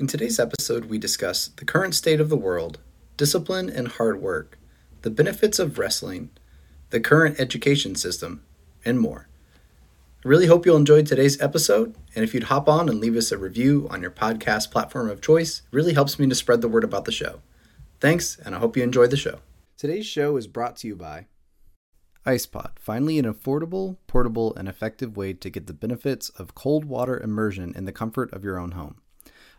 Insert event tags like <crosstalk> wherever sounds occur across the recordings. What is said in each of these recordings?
In today's episode, we discuss the current state of the world, discipline and hard work, the benefits of wrestling, the current education system, and more. I really hope you'll enjoy today's episode, and if you'd hop on and leave us a review on your podcast platform of choice, it really helps me to spread the word about the show. Thanks, and I hope you enjoy the show. Today's show is brought to you by IcePod, finally an affordable, portable, and effective way to get the benefits of cold water immersion in the comfort of your own home.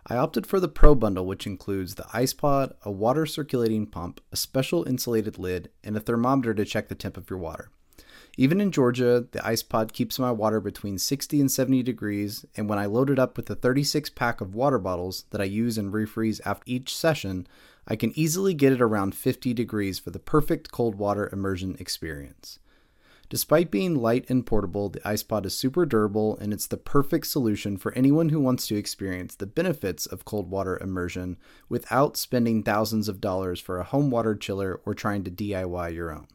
I opted for the Pro Bundle, which includes the IcePod, a water circulating pump, a special insulated lid, and a thermometer to check the temp of your water. Even in Georgia, the IcePod keeps my water between 60 and 70 degrees, and when I load it up with a 36 pack of water bottles that I use and refreeze after each session, I can easily get it around 50 degrees for the perfect cold water immersion experience. Despite being light and portable, the IcePod is super durable and it's the perfect solution for anyone who wants to experience the benefits of cold water immersion without spending thousands of dollars for a home water chiller or trying to DIY your own.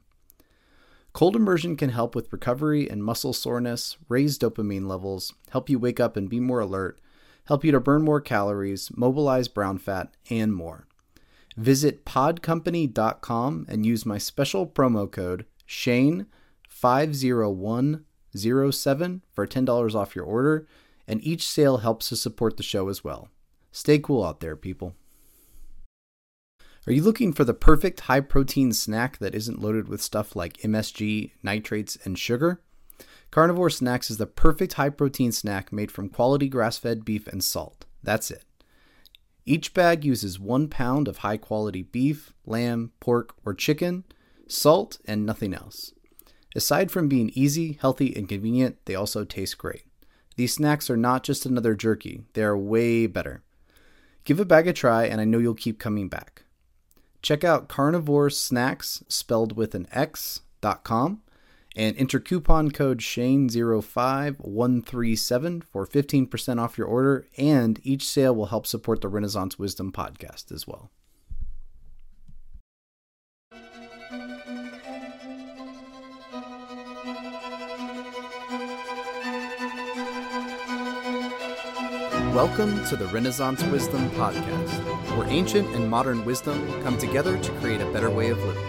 Cold immersion can help with recovery and muscle soreness, raise dopamine levels, help you wake up and be more alert, help you to burn more calories, mobilize brown fat, and more. Visit podcompany.com and use my special promo code SHANE 50107 for $10 off your order, and each sale helps to support the show as well. Stay cool out there, people. Are you looking for the perfect high protein snack that isn't loaded with stuff like MSG, nitrates, and sugar? Carnivore Snax is the perfect high protein snack made from quality grass fed beef and salt. That's it. Each bag uses one pound of high quality beef, lamb, pork, or chicken, salt, and nothing else. Aside from being easy, healthy, and convenient, they also taste great. These snacks are not just another jerky, they are way better. Give a bag a try, and I know you'll keep coming back. Check out Carnivore Snax, spelled with an X.com, and enter coupon code SHANE05137 for 15% off your order, and each sale will help support the Renaissance Wisdom podcast as well. Welcome to the Renaissance Wisdom Podcast, where ancient and modern wisdom come together to create a better way of living.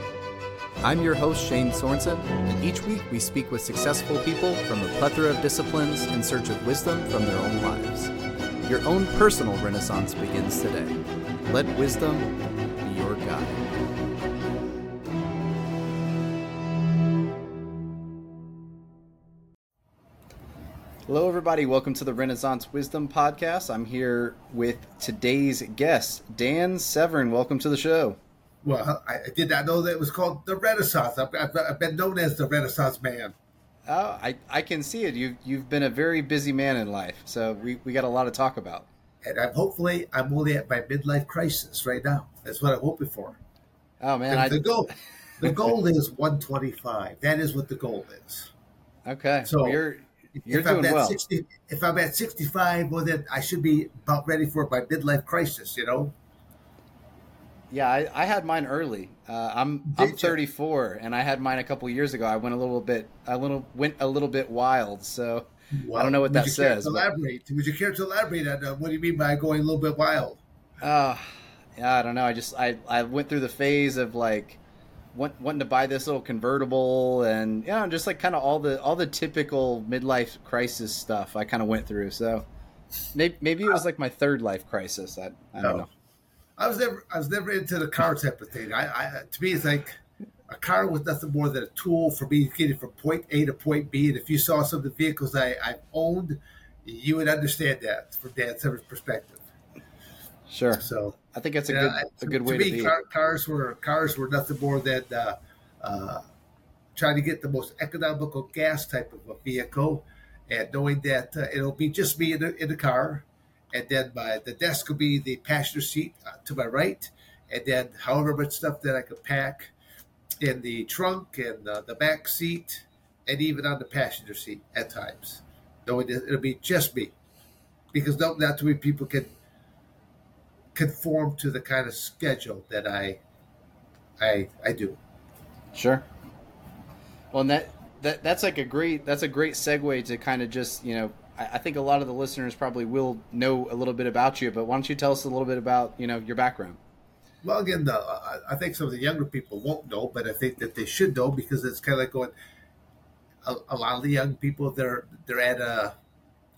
I'm your host, Shane Sorensen, and each week we speak with successful people from a plethora of disciplines in search of wisdom from their own lives. Your own personal Renaissance begins today. Let wisdom everybody. Welcome to the Renaissance Wisdom Podcast. I'm here with today's guest, Dan Severn. Welcome to the show. Well, I did not know that it was called the Renaissance. I've, I've, I've been known as the Renaissance Man. Oh, I, I can see it. You've, you've been a very busy man in life, so we, we got a lot to talk about. And I'm hopefully I'm only at my midlife crisis right now. That's what I'm hoping for. Oh man, the, I... the goal the goal is 125. That is what the goal is. Okay, so you're you're if doing I'm at well. 60, if I'm at 65, well, then I should be about ready for my midlife crisis, you know? Yeah, I, I had mine early. Uh, I'm Did I'm you? 34, and I had mine a couple years ago. I went a little bit, I little went a little bit wild. So I don't know what that says. But- elaborate? Would you care to elaborate on uh, what do you mean by going a little bit wild? Uh, yeah, I don't know. I just I, I went through the phase of like want, wanting to buy this little convertible and yeah, just like kind of all the all the typical midlife crisis stuff I kind of went through. So maybe, maybe it was like my third life crisis. I, I don't No. know. I was never I was never into the car type of thing. I, I to me it's like a car was nothing more than a tool for me getting from point A to point B. And if you saw some of the vehicles I, I've owned, you would understand that from Dan Severn's perspective. Sure. So I think that's a yeah, good I- a good way to to me, be. car, cars were cars were nothing more than uh, uh, trying to get the most economical gas type of a vehicle, and knowing that uh, it'll be just me in the, in the car, and then my the desk will be the passenger seat uh, to my right, and then however much stuff that I could pack in the trunk and uh, the back seat, and even on the passenger seat at times, knowing that it'll be just me, because no, not too many people can conform to the kind of schedule that I I I do. Sure. Well, and that that that's like a great that's a great segue to kind of just you know I, I think a lot of the listeners probably will know a little bit about you, but why don't you tell us a little bit about you know your background? Well, again, the, I think some of the younger people won't know, but I think that they should know because it's kind of like going. A, a lot of the young people, they're they're at a,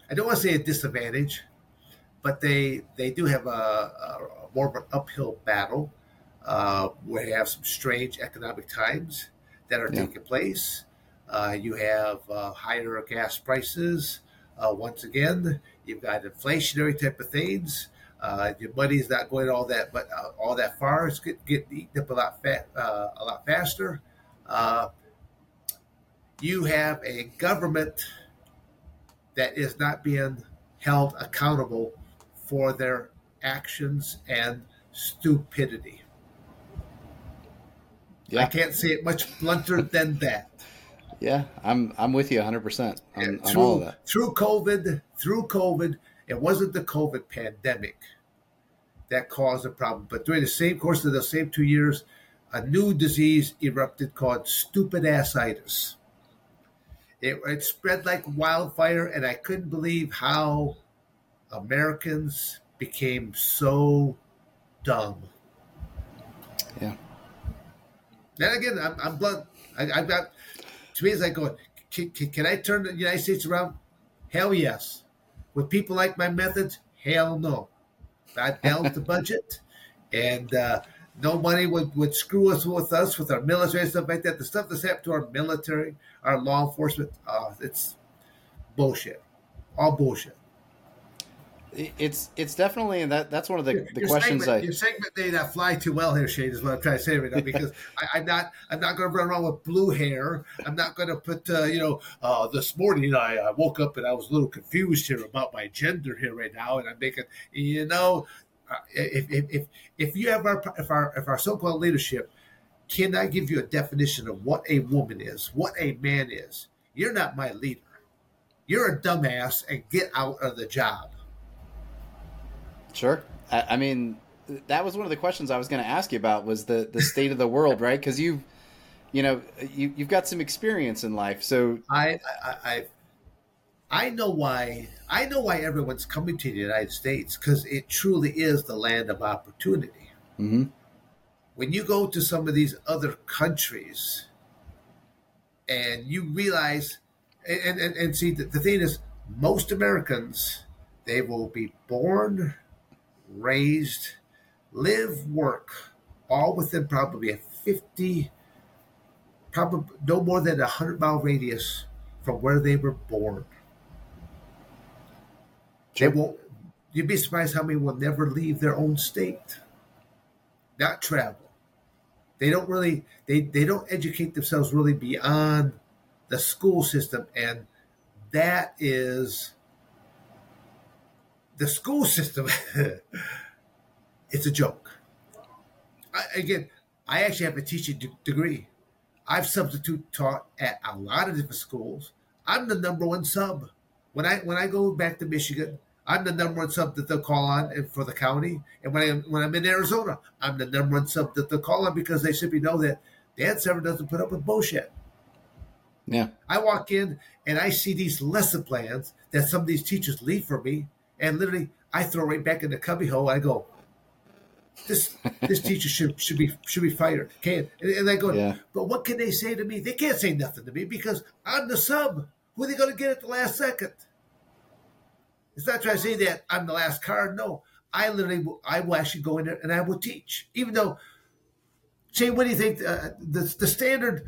I don't want to say a disadvantage, but they they do have a, a more of an uphill battle. Uh, we have some strange economic times that are yeah. taking place. Uh, you have uh, higher gas prices. Uh, once again, you've got inflationary type of things. Uh, your money's not going all that, but uh, all that far. It's getting get eaten up a lot fat, uh, a lot faster. Uh, you have a government that is not being held accountable for their actions and stupidity. Yeah. I can't say it much blunter than that. Yeah, I'm I'm with you 100 percent on, on all of that. Through COVID, through COVID, it wasn't the COVID pandemic that caused the problem. But during the same course of the same two years, a new disease erupted called stupid assitis. It, it spread like wildfire, and I couldn't believe how Americans became so dumb. Yeah. Then again, I'm, I'm blunt. I, have got, to me, it's like going, can, can, can I turn the United States around? Hell yes. With people like my methods? Hell no. I balanced the <laughs> budget, and uh, no money would, would screw us with us with our military and stuff like that. The stuff that's happened to our military, our law enforcement, uh, it's bullshit. All bullshit. It's it's definitely and that that's one of the, the questions segment, I your segment may not fly too well here, Shane, is what I'm trying to say right now because I, am not I'm not going to run around with blue hair. I'm not going to put uh, you know uh, this morning I, I woke up and I was a little confused here about my gender here right now, and I'm making you know uh, if, if if if you have our if our if our so-called leadership cannot give you a definition of what a woman is, what a man is, you're not my leader. You're a dumbass and get out of the job. Sure. I, I mean, that was one of the questions I was going to ask you about was the the state of the world, right? Because you, you know, you you've got some experience in life, so I I. I I know why. I know why everyone's coming to the United States because it truly is the land of opportunity. Mm-hmm. When you go to some of these other countries, and you realize, and and, and see, the, the thing is, most Americans, they will be born raised, live, work, all within probably a 50, probably no more than a 100 mile radius from where they were born. They won't, you'd be surprised how many will never leave their own state, not travel. They don't really, they, they don't educate themselves really beyond the school system. And that is the school system, <laughs> it's a joke. I, again, I actually have a teaching d- degree. I've substitute taught at a lot of different schools. I'm the number one sub. When I when I go back to Michigan, I'm the number one sub that they'll call on for the county. And when I when I'm in Arizona, I'm the number one sub that they'll call on because they simply know that Dan Severn doesn't put up with bullshit. Yeah. I walk in and I see these lesson plans that some of these teachers leave for me and literally I throw right back in the cubbyhole. I go, this this <laughs> teacher should should be should be fired. Can't and, and I go, yeah. but what can they say to me? They can't say nothing to me because I'm the sub. Who are they going to get at the last second? It's not trying to say that I'm the last card. No, I literally I will actually go in there and I will teach, even though. Shane, what do you think? Uh, the the standard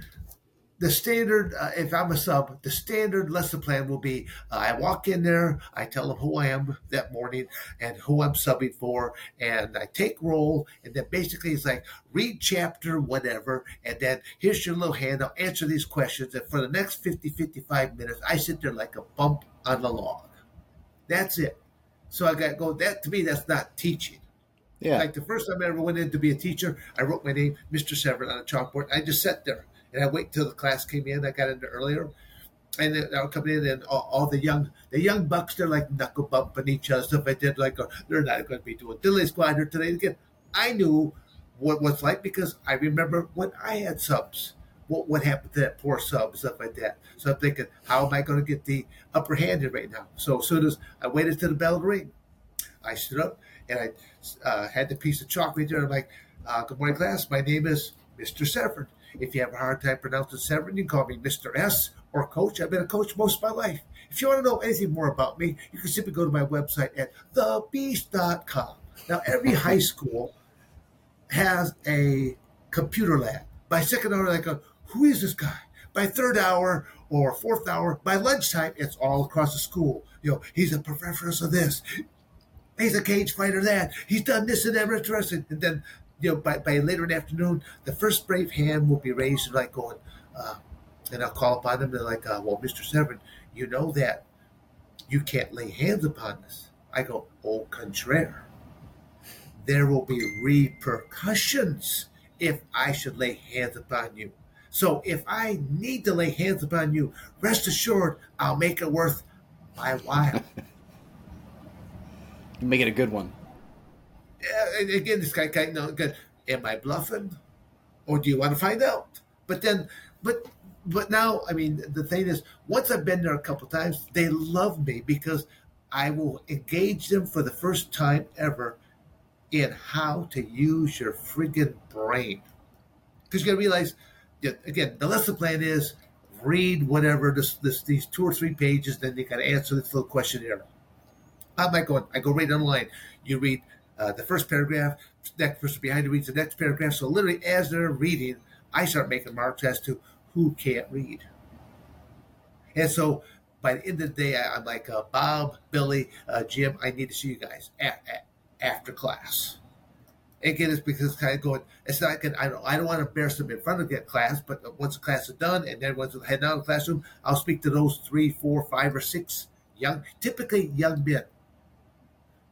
the standard, uh, if I'm a sub, the standard lesson plan will be uh, I walk in there, I tell them who I am that morning and who I'm subbing for, and I take roll, and then basically it's like read chapter, whatever, and then here's your little hand, I'll answer these questions, and for the next 50, 55 minutes, I sit there like a bump on the log. That's it. So I got to go, that to me, that's not teaching. Yeah. Like the first time I ever went in to be a teacher, I wrote my name, Mr. Severn, on a chalkboard. I just sat there and I wait until the class came in. I got in earlier, and then I would come in, and all, all, the young the young bucks they're like knuckle bumping each other stuff. I did like uh, they're not going to be doing diddly squatter today again. I knew what was like because I remember when I had subs what what happened to that poor sub, stuff like that. So I'm thinking, how am I going to get the upper hand here right now? So as soon as I waited till the bell ring, I stood up and I uh, had the piece of chalk right there. I'm like, uh, "Good morning, class. My name is Mr. Severn. If you have a hard time pronouncing Severn, you can call me Mr. S or Coach. I've been a coach most of my life. If you want to know anything more about me, you can simply go to my website at thebeast.com. Now, every high <laughs> school has a computer lab. By second hour, they go, who is this guy? By third hour or fourth hour, by lunchtime, it's all across the school. You know, he's a professor of this. He's a cage fighter that. He's done this and that interesting. And then, you know, by, by later in the afternoon, the first brave hand will be raised and like going, uh, and I'll call upon them. They're like, uh, well, Mr. Severn, you know that you can't lay hands upon us. I go, au contraire. There will be repercussions if I should lay hands upon you. So if I need to lay hands upon you, rest assured I'll make it worth my while. <laughs> make it a good one. Uh, yeah, again, this guy kind of good. Am I bluffing, or do you want to find out? But then, but but now, I mean, the thing is, once I've been there a couple times, they love me because I will engage them for the first time ever in how to use your friggin' brain. Because you gotta realize, again, the lesson plan is read whatever this, this these two or three pages, then you gotta answer this little questionnaire. I'm like going, I go right online. You read uh, the first paragraph, next person behind you reads the next paragraph. So literally, as they're reading, I start making marks as to who can't read. And so by the end of the day, I, am like, uh, Bob, Billy, uh, Jim, I need to see you guys at, at, after class. Again, it's because it's kind of going, it's not good. I don't, I don't want to embarrass them in front of that class, but once the class is done and everyone's heading out of the classroom, I'll speak to those three, four, five, or six young, typically young men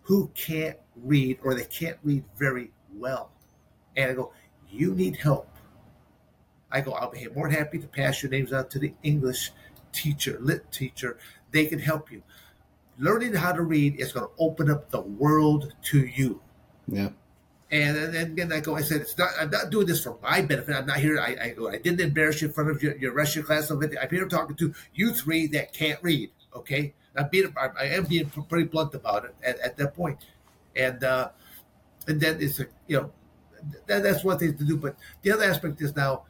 who can't read or they can't read very well. And I go, you need help I go, I'll be more than happy to pass your names out to the English teacher, lit teacher. They can help you. Learning how to read is going to open up the world to you. Yeah. And, and then again, I go, I said, it's not, I'm not doing this for my benefit. I'm not here. I, I, go, I didn't embarrass you in front of your, your rest of your class. I'm here talking to you three that can't read. Okay. I'm being, I, I am being pretty blunt about it at, at that point. And, uh, and then it's a, you know, that, that's one thing to do. But the other aspect is now,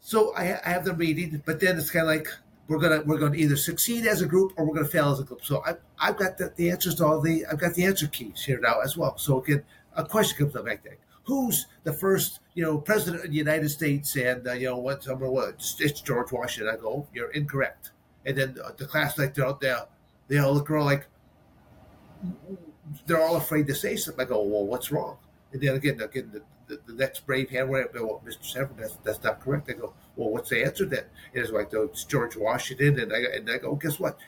so I, I have the reading, but then it's kind of like we're gonna we're gonna either succeed as a group or we're gonna fail as a group. So I, I've got the, the answers to all the I've got the answer keys here now as well. So again, a question comes up like that: Who's the first you know president of the United States? And uh, you know what? Number what? It's, it's George Washington. I go, you're incorrect. And then the class like they're out there, they all look around like they're all afraid to say something. I go, well, what's wrong? And then again, again, the, the, the next brave hand went up, well, Mr. Severn, that's, that's not correct. I go, well, what's the answer then? And it's like, oh, it's George Washington. And I, and I go, guess what?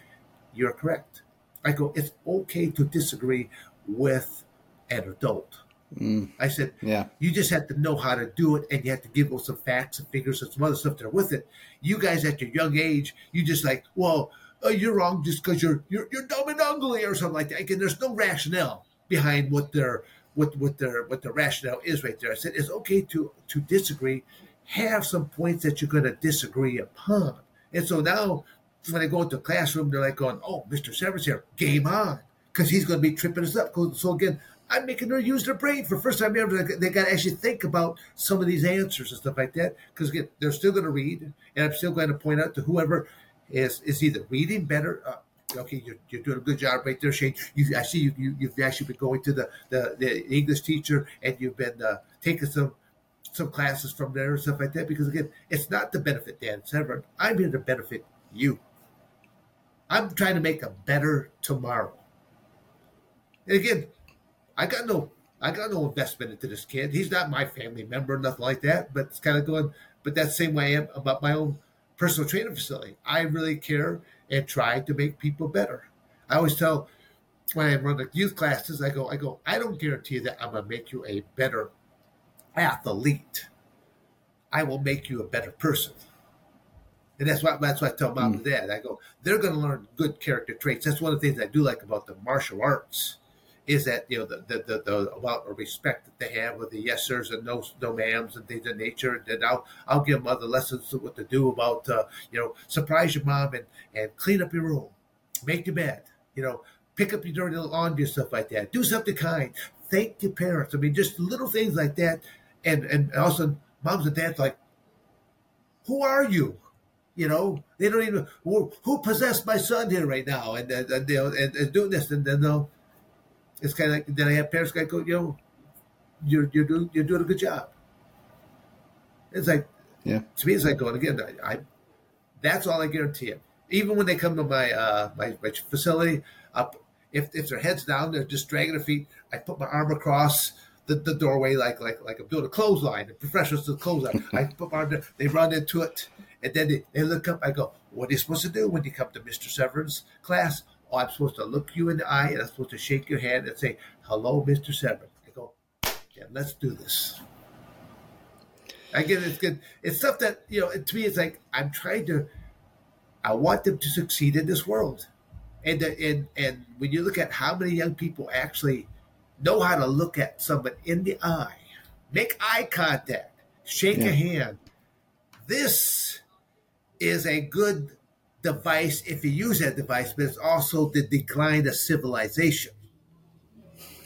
You're correct. I go, it's okay to disagree with an adult. Mm. I said, yeah. you just have to know how to do it and you have to give them some facts and figures and some other stuff that are with it. You guys at your young age, you just like, well, uh, you're wrong just because you're, you're you're dumb and ugly or something like that. Again, there's no rationale behind what they're what what their what the rationale is right there. I said it's okay to to disagree, have some points that you're going to disagree upon. And so now when they go into the classroom, they're like going, "Oh, Mr. Severn's here, game on," because he's going to be tripping us up. So again, I'm making them use their brain for the first time ever. They got to actually think about some of these answers and stuff like that. Because again, they're still going to read, and I'm still going to point out to whoever is is either reading better, uh, okay, you're, you're doing a good job right there, Shane. You, I see you, you, have actually been going to the, the, the English teacher and you've been uh, taking some some classes from there and stuff like that. Because again, it's not to benefit Dan Severn. I'm here to benefit you. I'm trying to make a better tomorrow. And again, I got no I got no investment into this kid. He's not my family member, nothing like that. But it's kind of going. But that's the same way I am about my own personal training facility. I really care and try to make people better. I always tell when I run the youth classes, I go, I go, I don't guarantee that I'm gonna make you a better athlete. I will make you a better person. And that's why that's why I tell mom mm. and dad. I go, they're gonna learn good character traits. That's one of the things I do like about the martial arts is that you know the the, the, the amount of respect that they have with the yes sirs and no no ma'ams and things of nature. And then I'll I'll give them other lessons of what to do about uh, you know surprise your mom and and clean up your room, make your bed, you know, pick up your dirty laundry and stuff like that. Do something kind. Thank your parents. I mean, just little things like that. And and also moms and dads like, who are you? You know, they don't even who, who possessed my son here right now, and and, and, and, and doing this, and then they'll it's kind of like then I have parents go, yo, you're you're doing you're doing a good job. It's like, yeah, to me, it's like going again. I, I that's all I guarantee them. Even when they come to my uh my, my facility, up if if their heads down, they're just dragging their feet. I put my arm across the, the doorway like like like I'm doing a clothesline. The professionals do clothesline. <laughs> I put my arm there, they run into it, and then they, they look up. I go, "What are you supposed to do when you come to Mister Severn's class?" Oh, I'm supposed to look you in the eye and I'm supposed to shake your hand and say, "Hello, Mister Severn." I go, "Yeah, let's do this." I get it's good. It's stuff that you know. To me, it's like I'm trying to. I want them to succeed in this world, and and and when you look at how many young people actually know how to look at someone in the eye, make eye contact, shake yeah. a hand. This is a good device if you use that device, but it's also the decline of civilization.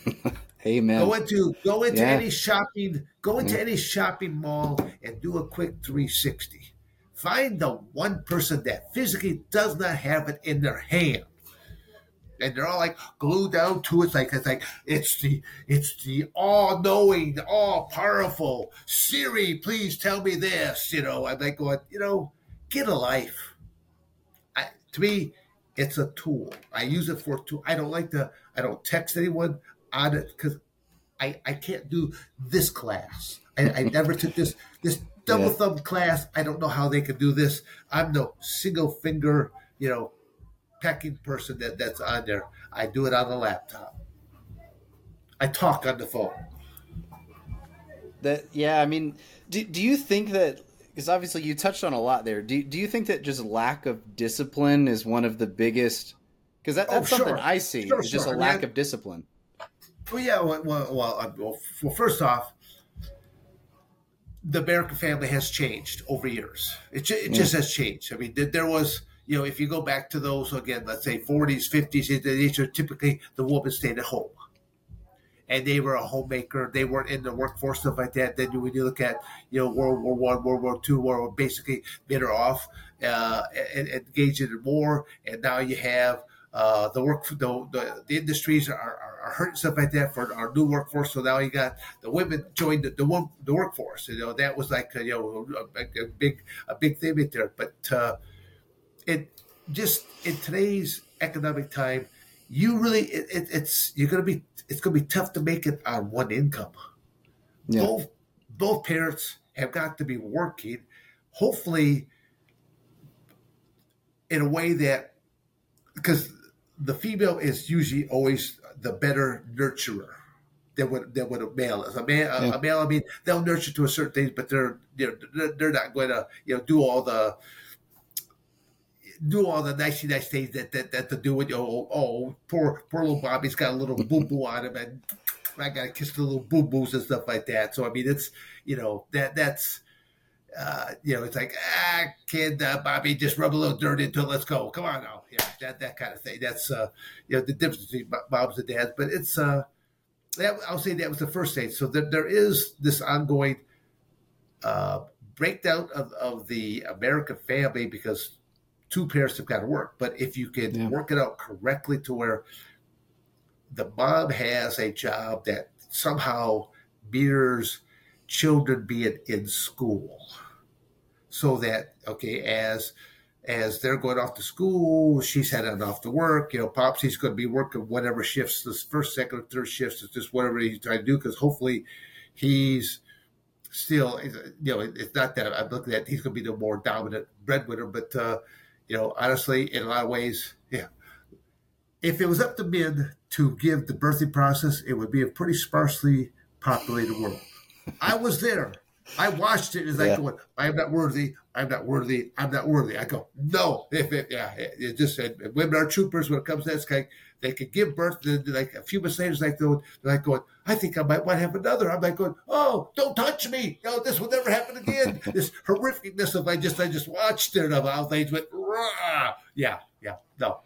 <laughs> Amen. Go into go into yeah. any shopping, go into yeah. any shopping mall and do a quick 360. Find the one person that physically does not have it in their hand. And they're all like glued down to it. It's like it's like it's the it's the all knowing, all powerful Siri. Please tell me this. You know, I'm like going. You know, get a life to me, it's a tool. I use it for tool. I don't like to. I don't text anyone on it because I I can't do this class. I, I <laughs> never took this this double yeah. thumb class. I don't know how they can do this. I'm no single finger, you know, pecking person that that's on there. I do it on the laptop. I talk on the phone. That yeah, I mean, do do you think that because obviously you touched on a lot there. Do do you think that just lack of discipline is one of the biggest? Because that, that's oh, something. I see. Sure, just sure. a lack I mean, of discipline. Well, yeah. Well, well, uh, well, well, first off, the American family has changed over years. It, it just has changed. I mean, there was, you know, if you go back to those again, let's say 40s, 50s, these are typically the woman stayed at home and they were a homemaker. They weren't in the workforce, stuff like that. Then when you look at you know World War One, World War Two, we're basically better off uh, and, and engaged in war, and now you have uh, the work the, the, the industries are, are, are, hurting stuff like that for our new workforce. So now you got the women joined the, the, the workforce. You know that was like you know a, a big a big thing right there. But uh, it just in today's economic time, you really it, it, it's you're gonna be it's going to be tough to make it on one income. Yeah. Both both parents have got to be working, hopefully, in a way that because the female is usually always the better nurturer than what than what a male is. A man, yeah. a, a, male, I mean, they'll nurture to a certain thing, but they're they're they're not going to you know do all the do all the nice nice things that that, that to do with oh, oh poor poor little Bobby's got a little <laughs> boo boo on him and I gotta kiss the little boo boos and stuff like that. So I mean it's you know that that's uh, you know it's like ah kid uh, Bobby just rub a little dirt into it. Let's go. Come on now. Yeah, that that kind of thing. That's uh you know the difference between moms and dads. But it's uh that, I'll say that was the first stage. So there, there is this ongoing uh breakdown of, of the American family because two pairs have got to work. But if you can yeah. work it out correctly to where the mom has a job that somehow mirrors children being in school, so that okay, as as they're going off to school, she's heading off to work. You know, pops Popsy's going to be working whatever shifts, this first, second, or third shifts, it's just whatever he's trying to do because hopefully he's still, you know, it's not that I'm looking at he's going to be the more dominant breadwinner, but uh, you know, honestly, in a lot of ways, yeah. If it was up to men to give the birthing process, it would be a pretty sparsely populated world. I was there. I watched it. Like Yeah. going, I'm not worthy. I'm not worthy. I'm not worthy. I go, no. If <laughs> it, yeah, it, it just said women are troopers when it comes to this kind. They could give birth. Like a few months later, it's like they're like going, I think I might want to have another. I'm like going, oh, don't touch me. No, this will never happen again. <laughs> this horrificness of I just I just watched it of how things went. Rah. Yeah, yeah, no.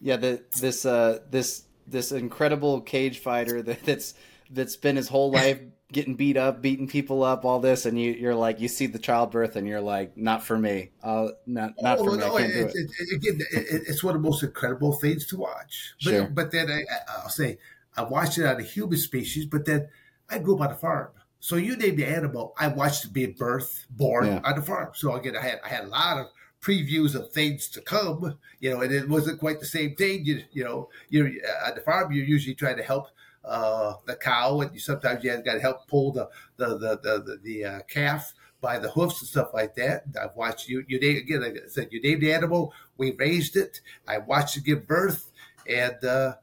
Yeah, the, this uh, this this incredible cage fighter <laughs> that, that's that's been his whole life getting beat up, beating people up, all this, and you you're like you see the childbirth and you're like, not for me, uh, not not for Oh, me. I no, do it, it. it- again, it, it- it's one of the most incredible things to watch. But, Sure. but then I- I'll say I watched it on a human species, but then I grew up on a farm. So you name the animal, I watched it being birth, born Yeah. on the farm. So again, I had I had a lot of previews of things to come, you know, and it wasn't quite the same thing. You you know, you're uh, on the farm. You're usually trying to help uh, the cow, and you, sometimes you got to help pull the the the the, the, the uh, calf by the hoofs and stuff like that. I've watched you. You name again. Like I said, you named the animal. We raised it. I watched it give birth, and uh,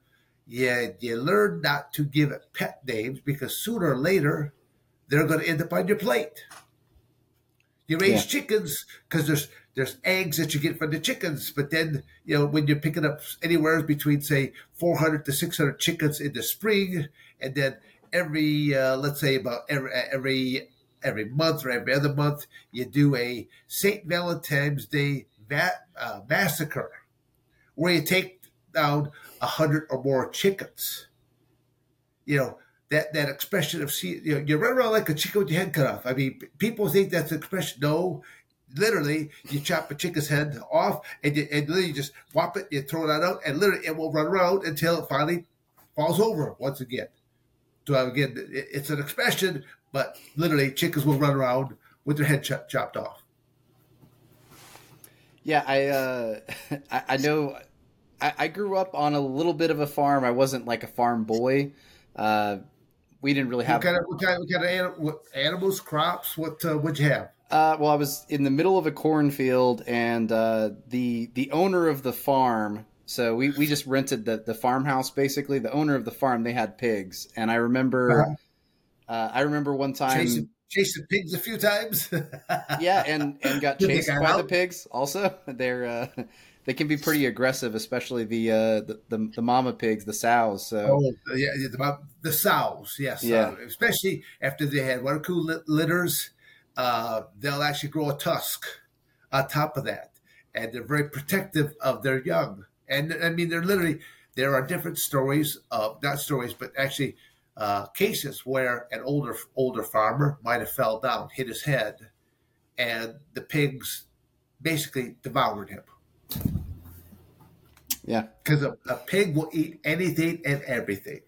yeah, you learn not to give it pet names because sooner or later they're going to end up on your plate. You raise Yeah. chickens because there's there's eggs that you get from the chickens, but then you know when you're picking up anywhere between say 400 to 600 chickens in the spring, and then every uh, let's say about every every every month or every other month you do a Saint Valentine's Day va- uh, massacre where you take down a hundred or more chickens. You know that that expression of see, you know, you run around like a chicken with your head cut off. I mean, people think that's an expression. No, literally, you chop a chicken's head off and you, and you just whop it, you throw it out, and literally it will run around until it finally falls over once again. So again, it- it's an expression, but literally, chickens will run around with their head chop, chopped off. Yeah, I uh, <laughs> I, I know. I, I grew up on a little bit of a farm. I wasn't like a farm boy. Uh, we didn't really have. What kind of what kind, what kind of anim- what animals, crops? What uh, what'd you have? Uh, well, I was in the middle of a cornfield, and uh, the the owner of the farm. So we, we just rented the, the farmhouse basically. The owner of the farm they had pigs, and I remember Uh-huh. uh, I remember one time Chasing chasing pigs a few times. <laughs> yeah, and and got chased by the pigs. Also, <laughs> they're uh, they can be pretty aggressive, especially the uh, the, the the mama pigs, the sows. So Oh, yeah, the, the sows, yes. Yeah. Uh, especially after they had one or two litters, uh, they'll actually grow a tusk on top of that. And they're very protective of their young. And I mean, they're literally, there are different stories of, not stories, but actually uh, cases where an older older farmer might have fell down, hit his head, and the pigs basically devoured him. Yeah, Because a, a pig will eat anything and everything.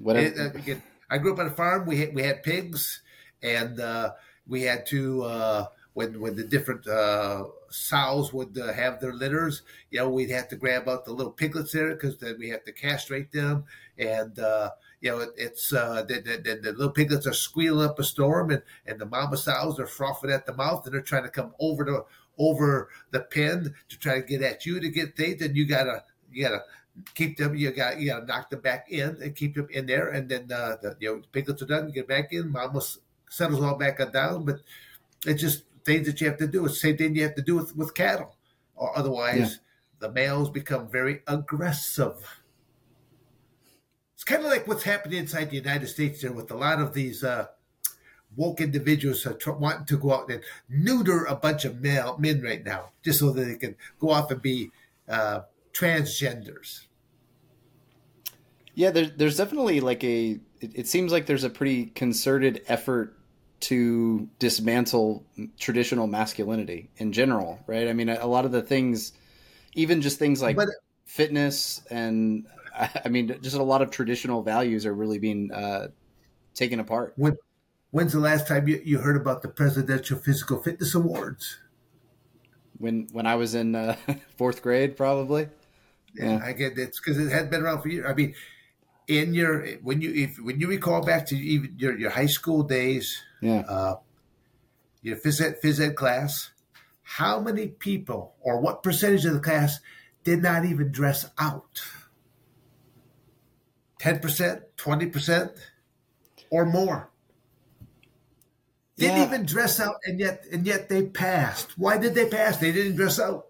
whatever. It, uh, I grew up on a farm. We had, we had pigs, and uh, we had to uh, when when the different uh, sows would uh, have their litters. You know, we'd have to grab out the little piglets there because then we have to castrate them, and uh, you know, it, it's uh, the, the, the, little piglets are squealing up a storm, and, and the mama sows are frothing at the mouth, and they're trying to come over the over the pen to try to get at you to get things, and you gotta you gotta keep them. You got you got to knock them back in and keep them in there, and then uh, the you know the piglets are done. You get back in. S- settles all back on down, but it's just things that you have to do. It's the same thing you have to do with with cattle, or otherwise the males become very aggressive. It's kind of like what's happening inside the United States there with a lot of these. Uh, Woke individuals are tr- wanting to go out and neuter a bunch of male men right now, just so that they can go off and be uh, transgenders. Yeah, there, there's definitely like a. It, it seems like there's a pretty concerted effort to dismantle traditional masculinity in general, right? I mean, a, a lot of the things, even just things like But- fitness and, I <laughs> I mean, just a lot of traditional values are really being uh, taken apart. When, when's the last time you, you heard about the Presidential Physical Fitness Awards? When when I was in uh, <laughs> fourth grade, probably. Yeah. I get it's because it had been around for years. I mean, in your when you if when you recall back to even your, your high school days, Yeah. uh, your phys ed, phys ed class, how many people or what percentage of the class did not even dress out? Ten percent, twenty percent, or more. Didn't yeah. even dress out, and yet and yet they passed. Why did they pass? They didn't dress out.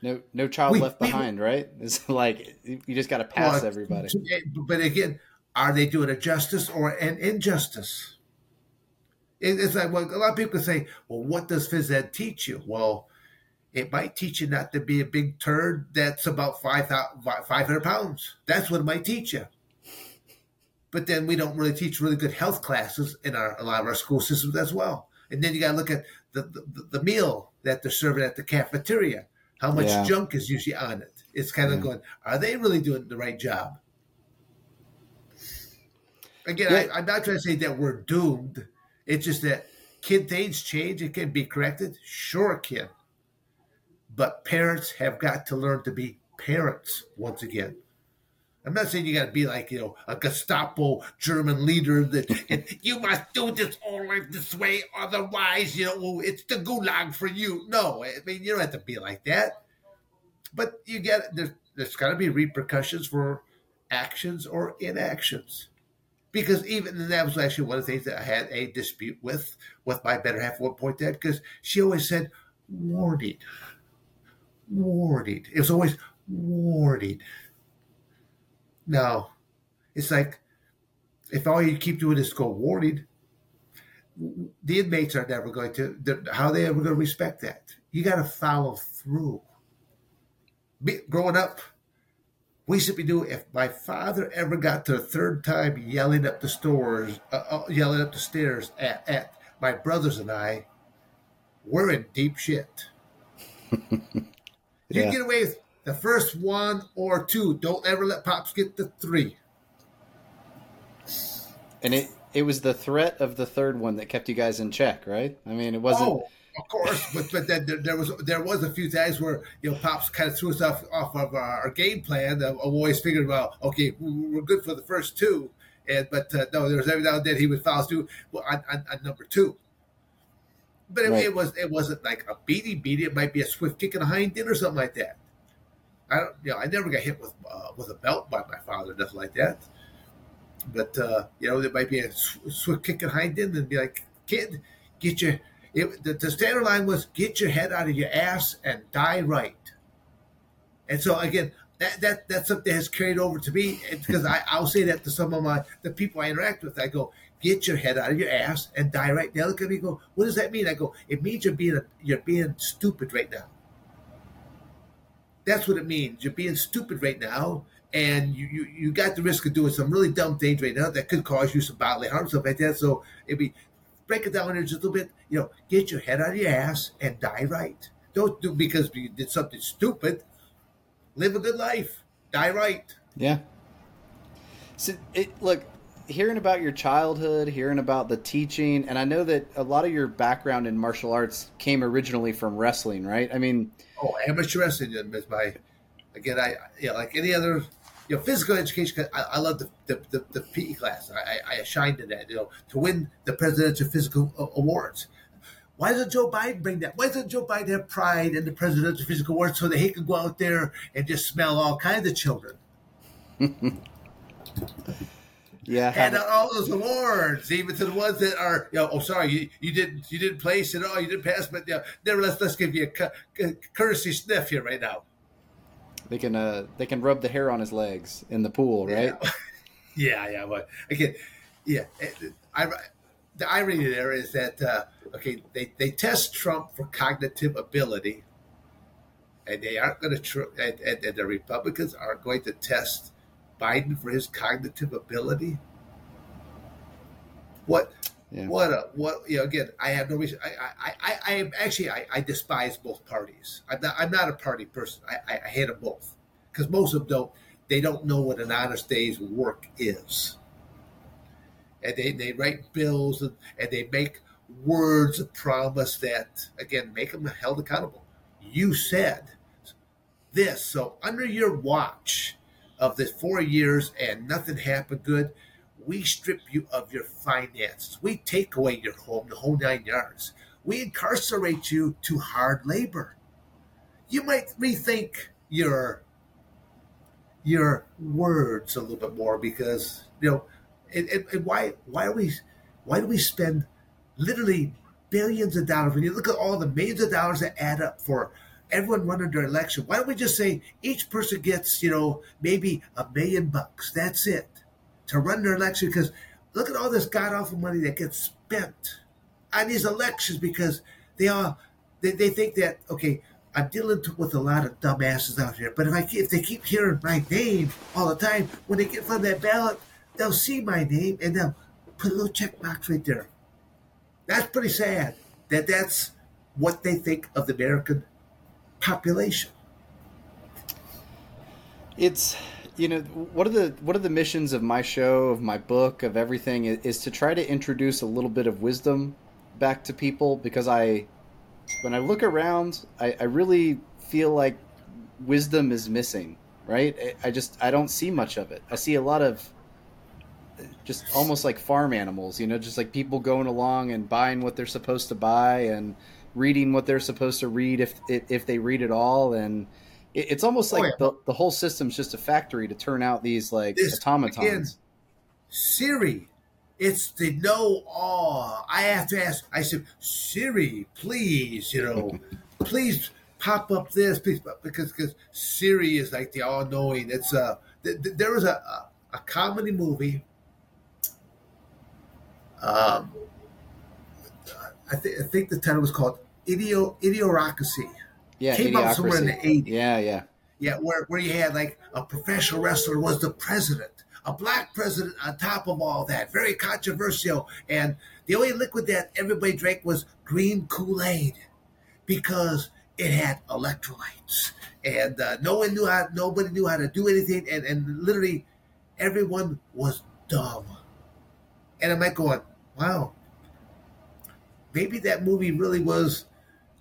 No, no child we, left behind, we, right? It's <laughs> like you just got to pass well, everybody. But again, are they doing a justice or an injustice? It's like well, a lot of people say, "Well, what does phys ed teach you?" Well, it might teach you not to be a big turd that's about 500 pounds. That's what it might teach you. But then we don't really teach really good health classes in our a lot of our school systems as well. And then you got to look at the, the, the, meal that they're serving at the cafeteria. How much yeah. junk is usually on it? It's kind of going, are they really doing the right job? Again, yeah. I, I'm not trying to say that we're doomed. It's just that kid things change? It can be corrected. Sure, can. But parents have got to learn to be parents once again. I'm not saying you got to be like you know a Gestapo German leader that <laughs> you must do this only this way, otherwise you know it's the gulag for you. No, I mean you don't have to be like that, but you get there's there's got to be repercussions for actions or inactions, because even that was actually one of the things that I had a dispute with with my better half at one point. That because she always said warning, warning. It was always warning no. It's like if all you keep doing is go warning, the inmates are never going to, how are they ever going to respect that? You got to follow through. Me, growing up, we should be doing, if my father ever got to the third time yelling up the stores, uh, uh, yelling up the stairs at, at my brothers and I, we're in deep shit. <laughs> yeah. You get away with the first one or two. Don't ever let pops get the three. And it it was the threat of the third one that kept you guys in check, right? I mean, it wasn't. Oh, of course, but but then there, there, was there was a few times where you know pops kind of threw us off off of our, our game plan. I always figured, well, okay, we're good for the first two, and but uh, no, there was every now and then he would foul through well, on, on, on number two. But it, right. it, was it wasn't like a beaty beaty. It might be a swift kick in the hind end or something like that. I don't, you know, I never got hit with uh, with a belt by my father, nothing like that. But uh, you know, there might be a swift kick behind him and be like, "Kid, get your." It, the, the standard line was, "Get your head out of your ass and die right." And so again, that, that that's something that has carried over to me because I, I'll say that to some of my the people I interact with. I go, "Get your head out of your ass and die right." They look at me, go, "What does that mean?" I go, "It means you're being a, you're being stupid right now." That's what it means. You're being stupid right now, and you, you, you got the risk of doing some really dumb things right now that could cause you some bodily harm, stuff like that. So it'd be break it down just a little bit. You know, get your head out of your ass and die right. Don't do because you did something stupid. Live a good life. Die right. Yeah. So it look hearing about your childhood, hearing about the teaching, and I know that a lot of your background in martial arts came originally from wrestling, right? I mean, Oh, amateur wrestling is my again. I know, like any other you know physical education. I, I love the, the, the, the, PE class. I, I, I shined in that. You know to win the presidential physical awards. Why doesn't Joe Biden bring that? Why doesn't Joe Biden have pride in the presidential physical awards so that he can go out there and just smell all kinds of children? <laughs> Yeah, hand out all those awards, even to the ones that are, you know, oh, sorry, you, you didn't you didn't place at all, you didn't pass, but you know, nevertheless, let's give you a, cu- courtesy sniff here right now. They can uh they can rub the hair on his legs in the pool, right? <laughs> Yeah, yeah, yeah but again, yeah, I, the irony there is that uh, okay, they they test Trump for cognitive ability, and they aren't going to, tr- and, and, and the Republicans are going to test Biden for his cognitive ability. What? Yeah. What a what you know again I have no reason I I, I, I am actually I, I despise both parties I'm not I'm not a party person I, I, I hate them both because most of them don't they don't know what an honest day's work is and they, they write bills and, and they make words of promise that again make them held accountable you said this so under your watch of the four years and nothing happened good, we strip you of your finances. We take away your home, the whole nine yards. We incarcerate you to hard labor. You might rethink your your words a little bit more because you know and, and, and why why do we why do we spend literally billions of dollars. When you look at all the millions of dollars that add up for everyone running their election, why don't we just say each person gets, you know, maybe a million bucks? That's it to run their election. Because look at all this god awful money that gets spent on these elections because they all they, they think that okay. I'm dealing with a lot of dumbasses out here, but if I if they keep hearing my name all the time, when they get from that ballot, they'll see my name and they'll put a little check box right there. That's pretty sad that that's what they think of the American population. It's you know what are the what are the missions of my show of my book of everything is, is to try to introduce a little bit of wisdom back to people because I when I look around I, I really feel like wisdom is missing right I just I don't see much of it I see a lot of just almost like farm animals, you know, just like people going along and buying what they're supposed to buy and reading what they're supposed to read if if they read it all and it's almost like oh, yeah. the, the whole system's just a factory to turn out these like this, automatons. Again, Siri, it's the know all. I have to ask. I said, Siri, please, you know, <laughs> please pop up this, please, because because Siri is like the all knowing. It's a uh, th- th- there was a, a a comedy movie um, I, th- I think the title was called Idio Idiocracy. Yeah, came Idiocracy. out somewhere in the eighties. Yeah, yeah, yeah. Where where you had like a professional wrestler was the president, a black president on top of all that, very controversial. And the only liquid that everybody drank was green Kool Aid because it had electrolytes, and uh, no one knew how. Nobody knew how to do anything, and and literally everyone was dumb. And I'm like going, wow, maybe that movie really was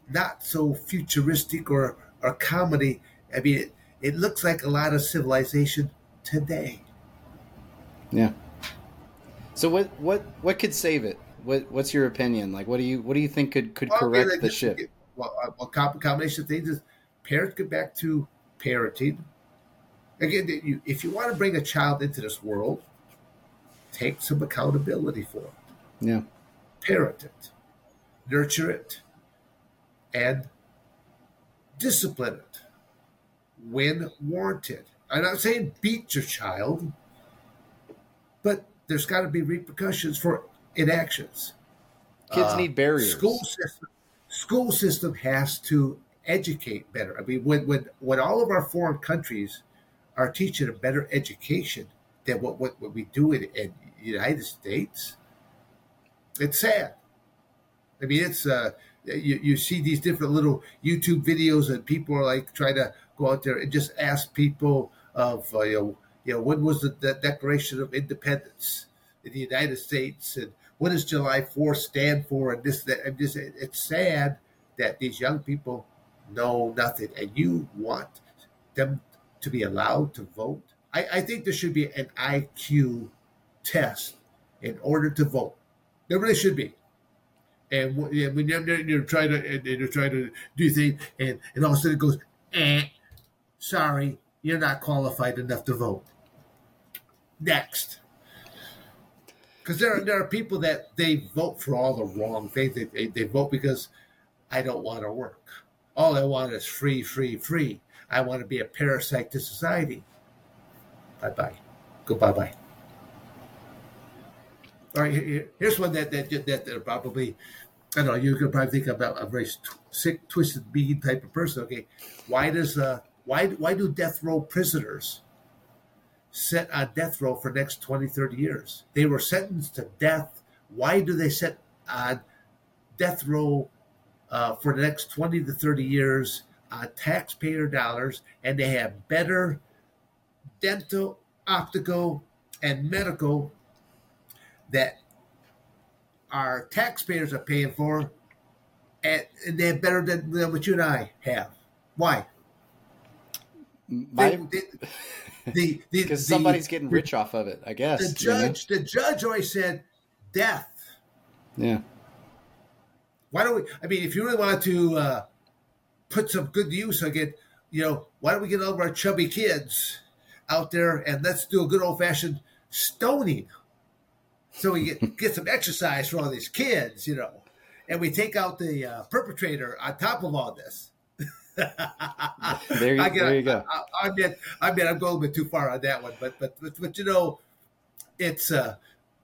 not so futuristic or, or comedy. I mean, it, it looks like a lot of civilization today. Yeah. So what what what could save it? What what's your opinion? Like, what do you what do you think could could well, correct like the ship? Well, uh, a combination of things is parents get back to parenting. Again, you, if you want to bring a child into this world, take some accountability for it. Yeah. Parent it, nurture it, and discipline it when warranted. I'm not saying beat your child, but there's got to be repercussions for inactions. Kids uh, need barriers. School system, school system has to educate better. I mean, when when when all of our foreign countries are teaching a better education than what what, what we do in, in the United States, it's sad. I mean, it's uh, you, you see these different little YouTube videos, and people are like trying to go out there and just ask people of uh, you know, you know, when was the, the Declaration of Independence in the United States, and what does July 4th stand for, and this that, and this. It's sad that these young people know nothing, and you want them to be allowed to vote. I, I think there should be an IQ test in order to vote. There really should be. And when you're, you're trying to you're trying to do things, and, and all of a sudden it goes, eh, sorry, you're not qualified enough to vote. Next. Because there, are, there are people that they vote for all the wrong things. They, they, they vote because I don't want to work. All I want is free, free, free. I want to be a parasite to society. Bye bye. Go bye bye. All right, here's one that that that, that probably I don't know. You could probably think about a very sick, twisted, mean type of person. Okay, why does uh why why do death row prisoners sit on death row for next 20, 30 years? They were sentenced to death. Why do they sit on death row uh, for the next 20 to 30 years on taxpayer dollars and they have better dental, optical, and medical that our taxpayers are paying for, and, they're better than, than, what you and I have. Why? My, the the, because <laughs> somebody's getting rich off of it, I guess. The judge, you know? the judge always said death. Yeah. Why don't we? I mean, if you really want to uh, put some good use on it, you know, why don't we get all of our chubby kids out there and let's do a good old fashioned stoning? So we get, get some exercise for all these kids, you know, and we take out the uh, perpetrator on top of all this. there, you, <laughs> I get, there you go. I, I, I, mean, I mean, I'm going a bit too far on that one, but but but, but you know, it's uh,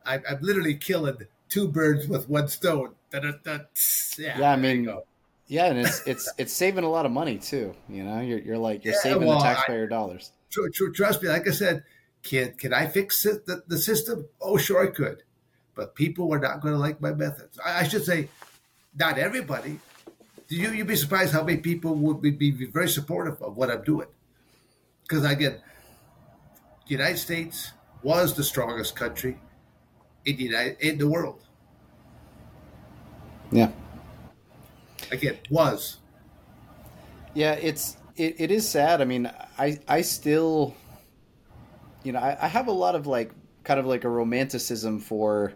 I, I'm literally killing two birds with one stone. Yeah, Yeah, I mean, yeah, and it's it's it's saving a lot of money too. You know, you're you're like you're Yeah, saving well, the I- taxpayer dollars. Tr- tr- trust me, like I said, can can I fix it, the, the system? Oh, sure I could, but people were not going to like my methods. I, I should say, not everybody. You you'd be surprised how many people would be, be very supportive of what I'm doing. Because again, the United States was the strongest country in the United in the world. Yeah. Again, was. Yeah, it's it, it is sad. I mean, I I still, you know, I, I have a lot of like kind of like a romanticism for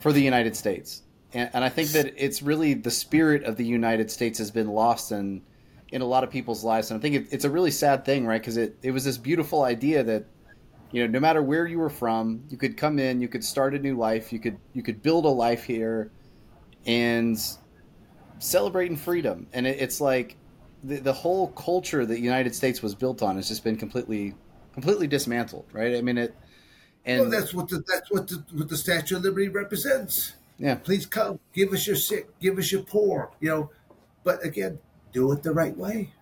for the United States, and, and I think that it's really the spirit of the United States has been lost in in a lot of people's lives, and I think it, it's a really sad thing, right? Because it it was this beautiful idea that you know no matter where you were from, you could come in, you could start a new life, you could you could build a life here, and celebrating freedom, and it, it's like the, the whole culture that the United States was built on has just been completely completely dismantled, right? I mean it, and well, that's what the that's what the what the Statue of Liberty represents. yeah, Please come, give us your sick, give us your poor, you know. But again, do it the right way.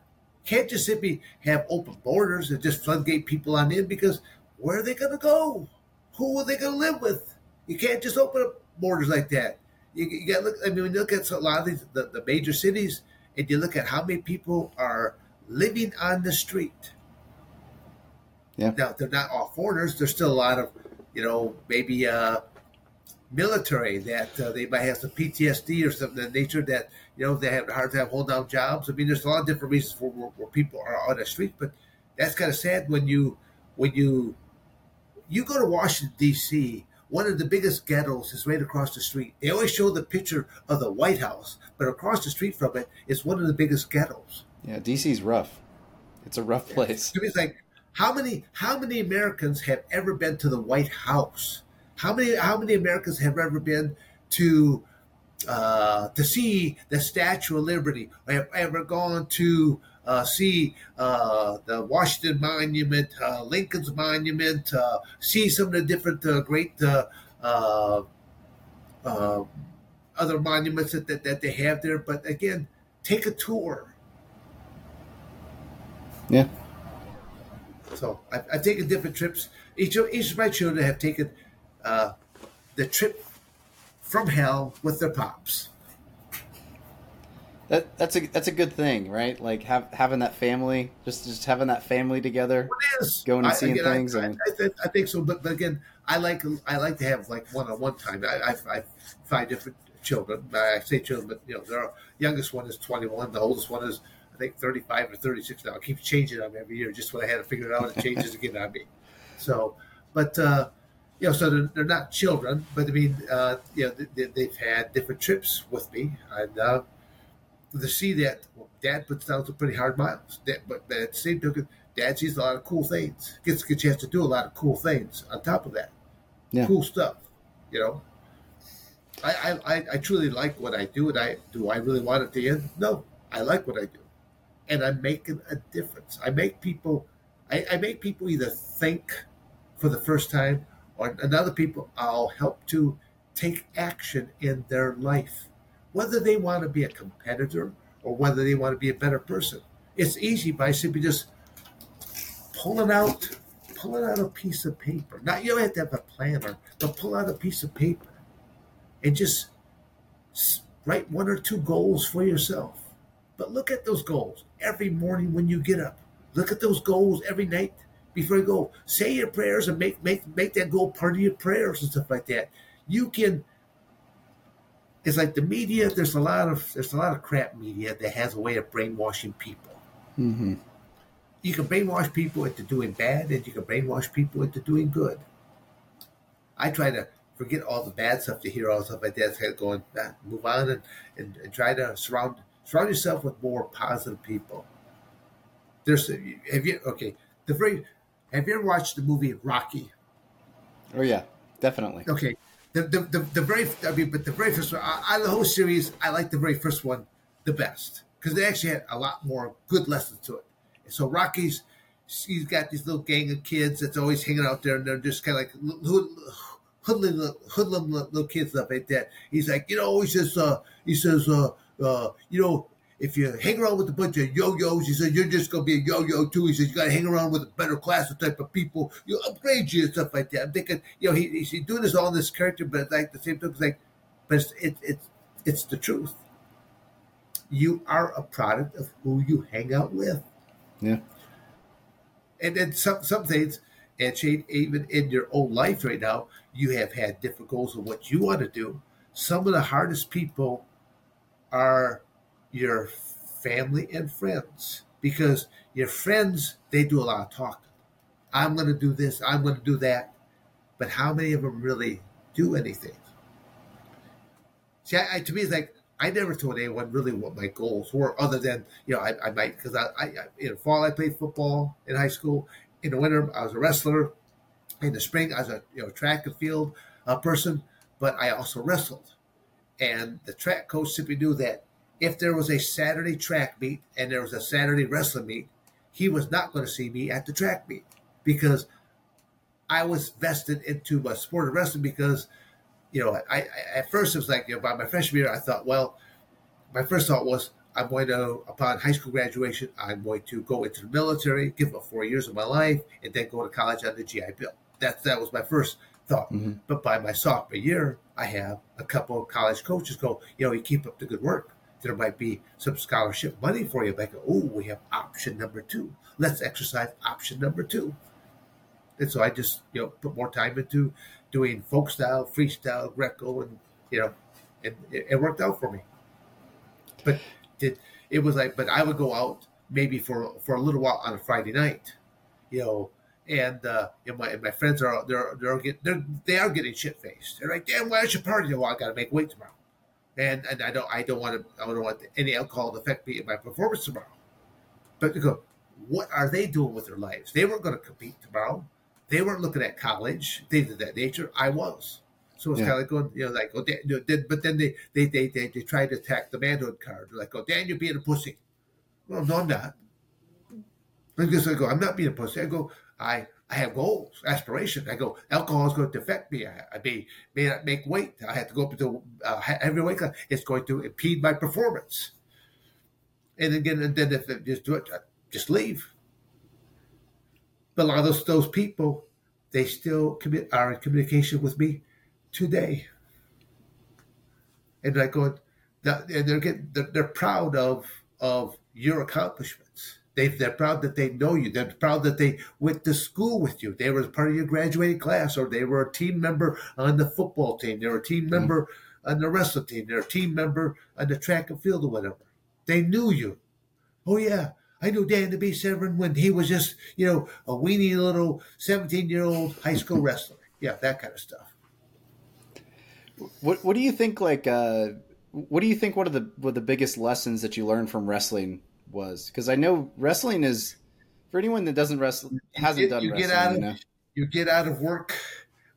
Can't just simply have open borders and just floodgate people on in because where are they going to go? Who are they going to live with? You can't just open up borders like that. You, you got to look. I mean, when you look at a lot of these the, the major cities, and you look at how many people are living on the street. Yeah. Now they're not all foreigners. There's still a lot of, you know, maybe uh, military that uh, they might have some PTSD or something of that nature that you know they have a hard time holding down jobs. I mean, there's a lot of different reasons for where, where people are on the street, but that's kind of sad when you when you you go to Washington D.C. One of the biggest ghettos is right across the street. They always show the picture of the White House, but across the street from it is one of the biggest ghettos. yeah. DC's rough. It's a rough place. To me, it's like how many how many Americans have ever been to the White House? How many how many Americans have ever been to uh, to see the Statue of Liberty? Or have ever gone to uh, see uh, the Washington Monument, uh, Lincoln's Monument, uh, see some of the different uh, great other monuments that, that, that they have there. But again, take a tour. Yeah. So I've, I've taken different trips. Each of, each of my children have taken uh, the trip from hell with their pops. That that's a that's a good thing, right? Like have, having that family, just just having that family together. It is Going and I- seeing again, things I, and- I, think, I think so, but, but again, I like I like to have like one on one time. I, I, I find different children. I say children, but you know, their youngest one is twenty one. The oldest one is I think thirty five or thirty six now. It keeps changing on me every year. Just when I had to figure it out, it changes again on me. So, but uh, you know, so they're, they're not children, but I mean, uh, you know, they, they've had different trips with me, and uh, to see that well, Dad puts down some pretty hard miles, Dad, but, at the same token, Dad sees a lot of cool things, gets a good chance to do a lot of cool things on top of that, Yeah. cool stuff, you know. I, I, I, I truly like what I do, and I do I really want it to end? No, I like what I do, and I'm making a difference. I make people, I, I make people either think for the first time, or another people I'll help to take action in their life, whether they want to be a competitor or whether they want to be a better person. It's easy by simply just pulling out, pulling out a piece of paper. Not you don't have to have a planner, but pull out a piece of paper and just write one or two goals for yourself. But look at those goals every morning when you get up. Look at those goals every night before you go. Say your prayers and make make make that goal part of your prayers and stuff like that. You can. It's like the media. There's a lot of there's a lot of crap media that has a way of brainwashing people. Mm-hmm. You can brainwash people into doing bad, and you can brainwash people into doing good. I try to forget all the bad stuff to hear all the stuff like that. Kind of going, ah, move on, and, and, and try to surround surround yourself with more positive people. There's have you okay the very have you ever watched the movie Rocky? Oh yeah, definitely. Okay, the, the, the, the very I mean, but the very first one out of the whole series, I like the very first one the best because they actually had a lot more good lessons to it. And so Rocky's he's got these little gang of kids that's always hanging out there, and they're just kind of like hoodlum, hoodlum little kids stuff like that. He's like, you know, he says, uh, he says, uh, uh, you know, if you hang around with a bunch of yo-yos, he said, you're just going to be a yo-yo too. He says, you got to hang around with a better class of type of people. You upgrade you and stuff like that. I'm thinking, you know, he, he's doing this all in this character, but like the same thing, it's like, but it's, it, it's, it's the truth. You are a product of who you hang out with. Yeah. And then some, some things, and Shane, even in your own life right now, you have had different goals of what you want to do. Some of the hardest people are your family and friends because your friends they do a lot of talking. I'm going to do this. I'm going to do that. But how many of them really do anything? See, I, I, to me, it's like I never told anyone really what my goals were, other than you know I, I might because I, I in fall I played football in high school. In the winter I was a wrestler. In the spring I was a you know track and field uh, person, but I also wrestled. And the track coach simply knew that if there was a Saturday track meet and there was a Saturday wrestling meet, he was not going to see me at the track meet because I was vested into my sport of wrestling because, you know, I, I at first it was like, you know, by my freshman year, I thought, well, my first thought was I'm going to, upon high school graduation, I'm going to go into the military, give up four years of my life, and then go to college on the GI Bill. That that was my first thought. Mm-hmm. But by my sophomore year, I have a couple of college coaches go, you know, you keep up the good work there might be some scholarship money for you. But I go, oh, we have option number two. Let's exercise option number two. And so I just, you know, put more time into doing folk style, freestyle, Greco, and you know, and it, it worked out for me. But did it was like, but I would go out maybe for for a little while on a Friday night, you know, and uh, you know, my my friends are they're they're getting they're they are getting shit faced. They're like, damn, why is your party? Well, I got to make weight tomorrow and and I don't I don't want to I don't want any alcohol to affect me in my performance tomorrow. But you go, what are they doing with their lives? They weren't going to compete tomorrow. They weren't looking at college, things of that nature. I was. So it's yeah. kind of like going, you know, like, oh, Dan, you know, but then they they, they they they try to attack the manhood card. They're like, oh, Dan, you're being a pussy. Well, no, I'm not. Because I go, I'm not being a pussy. I go, I I have goals, aspirations. I go, alcohol is going to affect me. I, I may, may not make weight. I have to go up to uh, every weight class. It's going to impede my performance. And again, and then if just do it, uh, just leave. But a lot of those, those people, they still commit, are in communication with me today. And going, and they're getting, they're, they're proud of of your accomplishments they, they're proud that they know you. They're proud that they went to school with you. They were part of your graduating class, or they were a team member on the football team. They were a team mm-hmm. member mm-hmm. on the wrestling team. They're a team member on the track and field or whatever. They knew you. Oh yeah, I knew Dan the Beast Severn when he was just you know a weeny little seventeen year old high school <laughs> wrestler. Yeah, that kind of stuff. What What do you think? Like, uh, what do you think? One of the one of the biggest lessons that you learned from wrestling was because I know wrestling is for anyone that doesn't wrestle hasn't get, done you wrestling. Get out of, you, know? you get out of work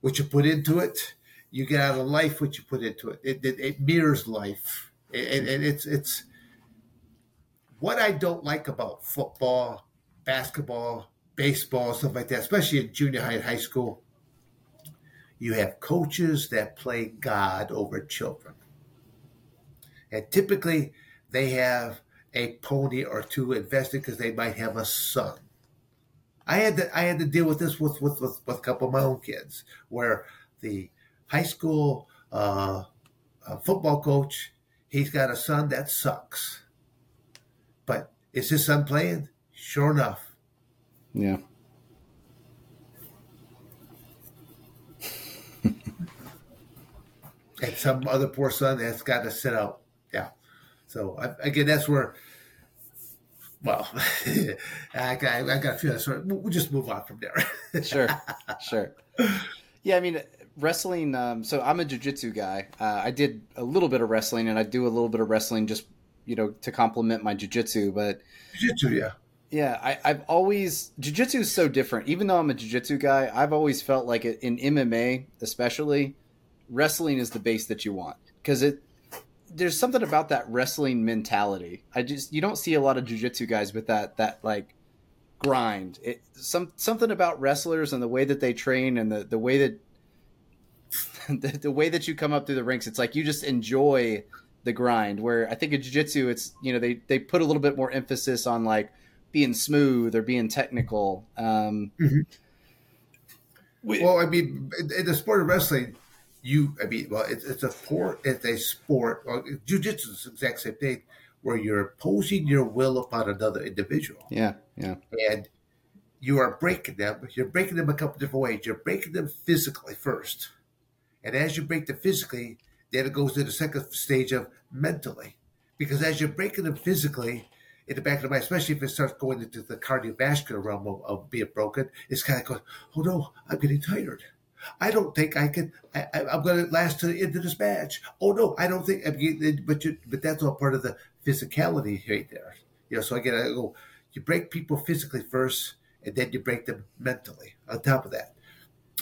what you put into it. You get out of life what you put into it. It, it, it mirrors life, and, and it's it's what I don't like about football, basketball, baseball, stuff like that, especially in junior high and high school. You have coaches that play God over children. And typically they have a pony or two invested because they might have a son. I had to I had to deal with this with with with, with a couple of my own kids, where the high school uh, uh, football coach he's got a son that sucks, but is his son playing? Sure enough, yeah. and some other poor son that's got to sit out. So I, again, that's where. Well, <laughs> I, got, I got a feeling. So we'll just move on from there. <laughs> sure, sure. Yeah, I mean, wrestling. Um, so I'm a jujitsu guy. Uh, I did a little bit of wrestling, and I do a little bit of wrestling just you know to complement my jujitsu. But jujitsu, yeah, Yeah, I, have always jujitsu is so different. Even though I'm a jujitsu guy, I've always felt like it, in MMA, especially, wrestling is the base that you want because it. There's something about that wrestling mentality. I just you don't see a lot of jujitsu guys with that that like grind. It some something about wrestlers and the way that they train and the the way that <laughs> the, the way that you come up through the ranks. It's like you just enjoy the grind. Where I think in jiu-jitsu, it's you know they they put a little bit more emphasis on like being smooth or being technical. Um, mm-hmm. we, well, I mean, in the sport of wrestling, you, I mean, well, it's, it's a sport. It's a sport. Well, jiu-jitsu is the exact same thing, where you're imposing your will upon another individual. Yeah, yeah. And you are breaking them. You're breaking them a couple different ways. You're breaking them physically first, and as you break them physically, then it goes to the second stage of mentally, because as you're breaking them physically, in the back of the mind, especially if it starts going into the cardiovascular realm of, of being broken, it's kind of going, oh no, I'm getting tired. I don't think I can. I, am going to last to the end of this match. Oh no, I don't think. I mean, but you, but that's all part of the physicality right there. You know, so again, I go. You break people physically first, and then you break them mentally. On top of that,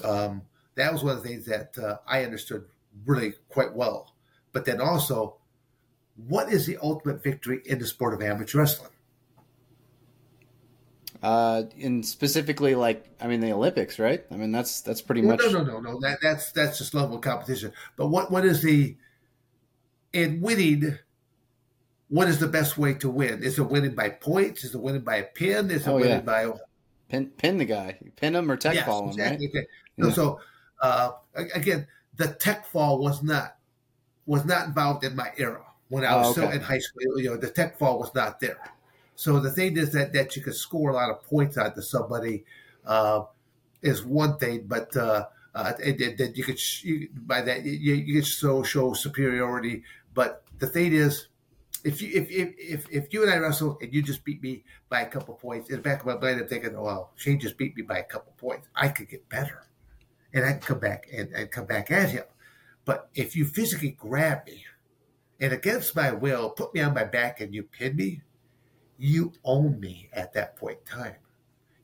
um, that was one of the things that uh, I understood really quite well. But then also, what is the ultimate victory in the sport of amateur wrestling? Uh, in specifically, like I mean, the Olympics, right? I mean, that's that's pretty well, much. No, no, no, no. That, that's that's just level of competition. But what what is the in winning? What is the best way to win? Is it winning by points? Is it winning by a pin? Is it oh, winning yeah. by pin pin the guy, pin him or tech yes, fall him, exactly. right? Okay. Yeah. So uh, again, the tech fall was not was not involved in my era when I was oh, okay. still in high school. You know, the tech fall was not there. So the thing is that that you could score a lot of points onto somebody uh, is one thing, but uh, uh, that you could you, by that you, you could so show superiority. But the thing is, if you if, if if if you and I wrestle and you just beat me by a couple points, in the back of my mind I'm thinking, oh, well, Shane just beat me by a couple points. I could get better, and I can come back and, and come back at him. But if you physically grab me and against my will put me on my back and you pin me, you own me at that point in time.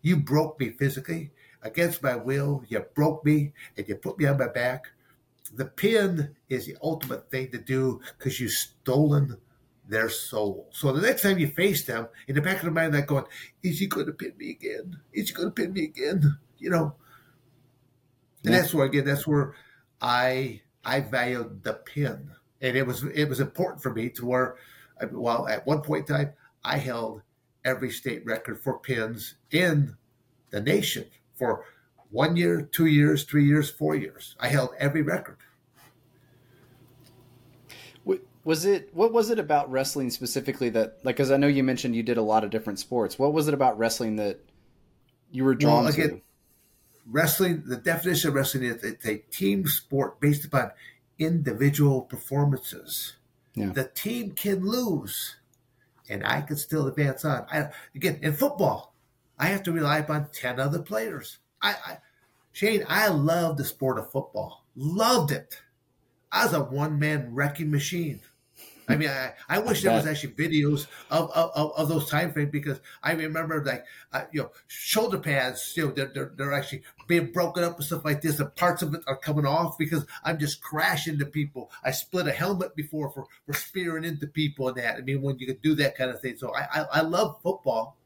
You broke me physically against my will. You broke me and you put me on my back. The pin is the ultimate thing to do because you've stolen their soul. So the next time you face them, in the back of the mind, they're going, "Is he going to pin me again? Is he going to pin me again?" You know. And yeah. that's where again, that's where I I valued the pin and it was it was important for me to where, well, at one point in time, I held every state record for pins in the nation for one year, two years, three years, four years. I held every record. Was it what was it about wrestling specifically that like because I know you mentioned you did a lot of different sports. What was it about wrestling that you were drawn well, again, to? Wrestling, the definition of wrestling is it's a team sport based upon individual performances. Yeah. The team can lose, and I can still advance on. I, again, in football, I have to rely upon 10 other players. I, I Shane, I love the sport of football. Loved it. I was a one man wrecking machine. I mean, I, I wish there was actually videos of, of, of those time frames because I remember like, uh, you know, shoulder pads, you know, they're, they're, they're, actually being broken up and stuff like this. And parts of it are coming off because I'm just crashing into people. I split a helmet before for, for spearing into people and that. I mean, when you can do that kind of thing. So I, I, I love football.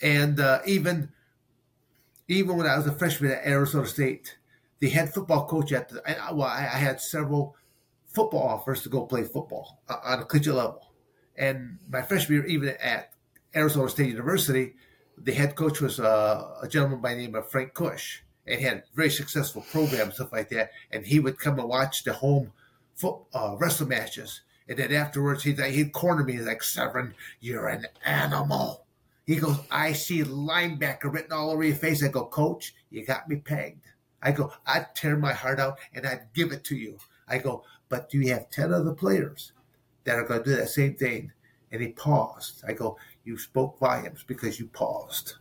And uh, even, even when I was a freshman at Arizona State, the head football coach at the, I, well, I, I had several football offers to go play football on a collegiate level. And my freshman year, even at Arizona State University, the head coach was uh, a gentleman by the name of Frank Kush, and he had a very successful programs stuff like that. And he would come and watch the home foot, uh, wrestling matches. And then afterwards, he'd, he'd corner me. He's like, Severn, you're an animal. He goes, I see linebacker written all over your face. I go, Coach, you got me pegged. I go, I'd tear my heart out and I'd give it to you. I go, but do you have 10 other players that are going to do that same thing? And he paused. I go, you spoke volumes because you paused.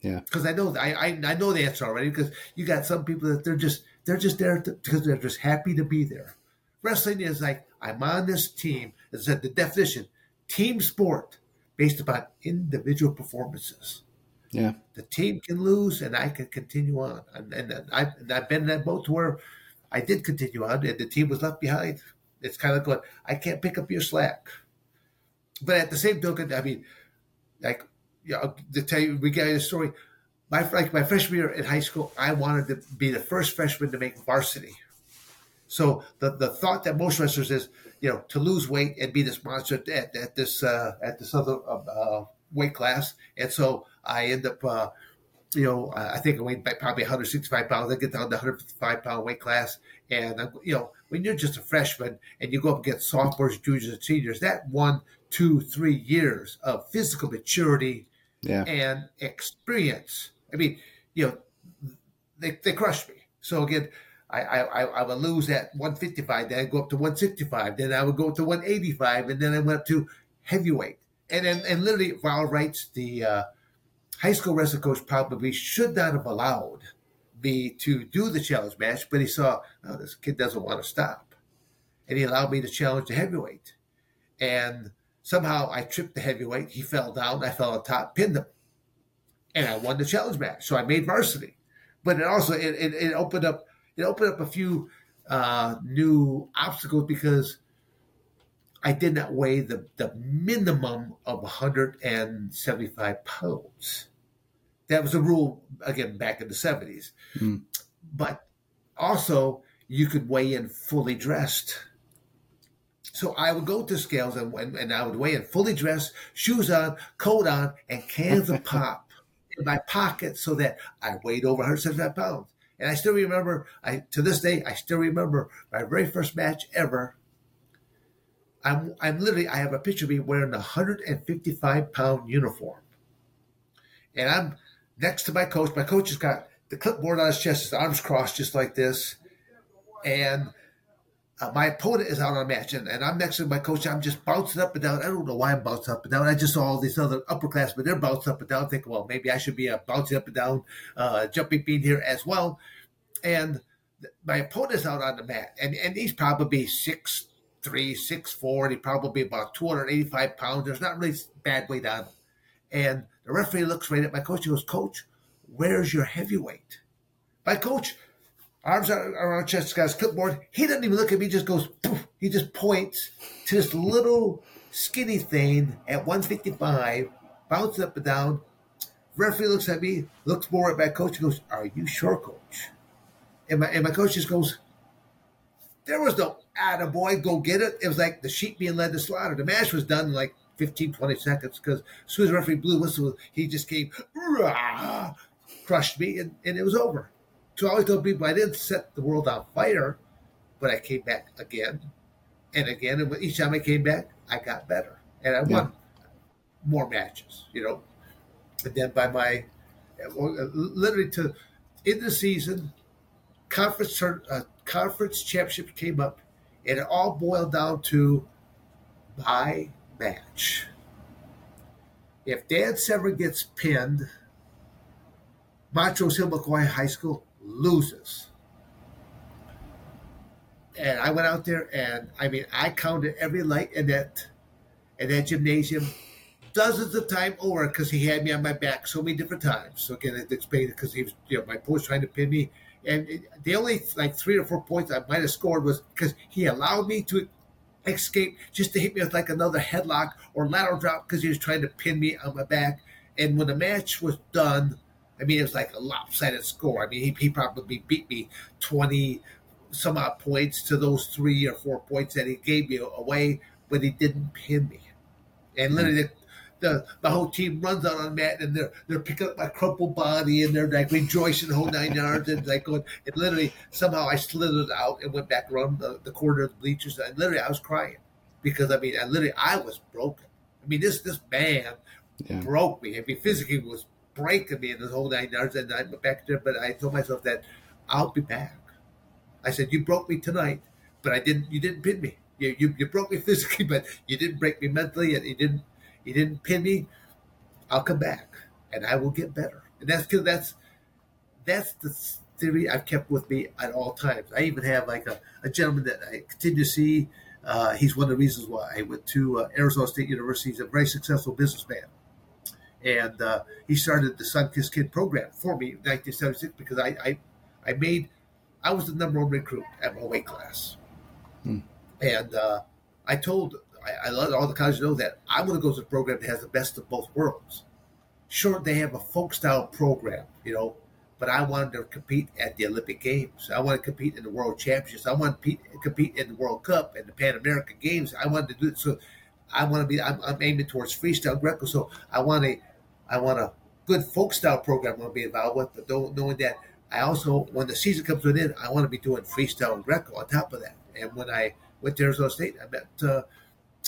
Yeah. Because I know I, I, I know the answer already because you got some people that they're just they're just there to, because they're just happy to be there. Wrestling is like I'm on this team. It's the definition team sport based upon individual performances. Yeah. The team can lose and I can continue on. And, and, I've, and I've been in that boat to where I did continue on and the team was left behind. It's kind of going, I can't pick up your slack. But at the same token, I mean, like, you know, to tell you, we got a story. My like my freshman year in high school, I wanted to be the first freshman to make varsity. So the, the thought that most wrestlers is, you know, to lose weight and be this monster at, at this uh, at this other uh, uh weight class. And so I end up, uh, you know, I think I weighed probably 165 pounds. I get down to 155 pound weight class, and you know, when you're just a freshman and you go up against sophomores, juniors, and seniors, that one, two, three years of physical maturity yeah. and experience. I mean, you know, they they crushed me. So again, I, I, I would lose at 155, then I'd go up to 165, then I would go up to 185, and then I went up to heavyweight. And then, and literally, Val writes, the uh, high school wrestling coach probably should not have allowed me to do the challenge match, but he saw, oh, this kid doesn't want to stop. And he allowed me to challenge the heavyweight. And somehow I tripped the heavyweight. He fell down. I fell on top, pinned him. And I won the challenge match. So I made varsity. But it also, it, it, it opened up it opened up a few uh, new obstacles because I did not weigh the, the minimum of 175 pounds. That was a rule, again, back in the 70s. Mm. But also, you could weigh in fully dressed. So I would go to scales and, and, and I would weigh in fully dressed, shoes on, coat on, and cans of pop <laughs> in my pocket so that I weighed over 175 pounds. And I still remember, I to this day, I still remember my very first match ever. I'm, I'm literally, I have a picture of me wearing a 155 pound uniform. And I'm next to my coach. My coach has got the clipboard on his chest, his arms crossed just like this. And uh, my opponent is out on a match, and, and, I'm next to my coach. I'm just bouncing up and down. I don't know why I'm bouncing up and down. I just saw all these other upperclassmen. They're bouncing up and down. Thinking, well, maybe I should be a bouncing up and down, uh, jumping bean here as well. And my opponent is out on the mat, and, and he's probably six three, six four, and he probably be about 285 pounds. There's not really bad weight on him. And the referee looks right at my coach. He goes, Coach, where's your heavyweight? My coach arms around chest, guy's clipboard. He doesn't even look at me, just goes, poof. He just points to this little skinny thing at 155, bounces up and down. Referee looks at me, looks more at my coach, and goes, Are you sure, coach? And my, and my coach just goes, There was no attaboy, go get it. It was like the sheep being led to slaughter. The match was done in like 15, 20 seconds because as soon as referee blew whistle, he just came, Rah! crushed me, and, and it was over. So I always tell people I didn't set the world on fire, but I came back again and again. And each time I came back, I got better. And I won yeah. more matches, you know. And then by my, literally to, in the season, conference, uh, conference championship came up, and it all boiled down to by match. If Dan Severn gets pinned, Montrose Hill McCoy High School loses. And I went out there and I mean I counted every light in that in that gymnasium dozens of times over because he had me on my back so many different times. So again, it explained because he was you know my coach trying to pin me, and it, the only like three or four points I might have scored was because he allowed me to escape just to hit me with like another headlock or lateral drop because he was trying to pin me on my back. And when the match was done, I mean, it was like a lopsided score. I mean, he, he probably beat me 20 some odd points to those three or four points that he gave me away, but he didn't pin me. And literally, hmm. The, the, whole team runs out on the mat and they're they're picking up my crumpled body and they're like rejoicing the whole nine yards and like going. And literally, somehow I slithered out and went back around the, the corner of the bleachers. And literally, I was crying because I mean, I literally I was broken. I mean, this this man yeah. broke me. I mean, physically was breaking me in the whole nine yards, and I'm back there. But I told myself that I'll be back. I said, "You broke me tonight, but I didn't. You didn't pin me. You you, you broke me <laughs> physically, but you didn't break me mentally, and you didn't you didn't pin me. I'll come back, and I will get better." And that's because that's that's the theory I've kept with me at all times. I even have like a, a gentleman that I continue to see Uh, he's one of the reasons why I went to uh, Arizona State University. He's a very successful businessman. And uh, he started the Sunkist Kid program for me in 1976 because I, I, I made, I was the number one recruit at my weight class. Hmm. And uh, I told, I, I let all the colleges know that I'm going to go to a program that has the best of both worlds. Sure, they have a folk style program, you know, but I wanted to compete at the Olympic Games. I want to compete in the World Championships. I want to compete in the World Cup and the Pan American Games. I wanted to do it. So I want to be. I'm, I'm aiming towards freestyle Greco. So I want a, I want a good folk style program. I want to be involved with, but knowing that I also, when the season comes to an end, I want to be doing freestyle Greco on top of that. And when I went to Arizona State, I met uh,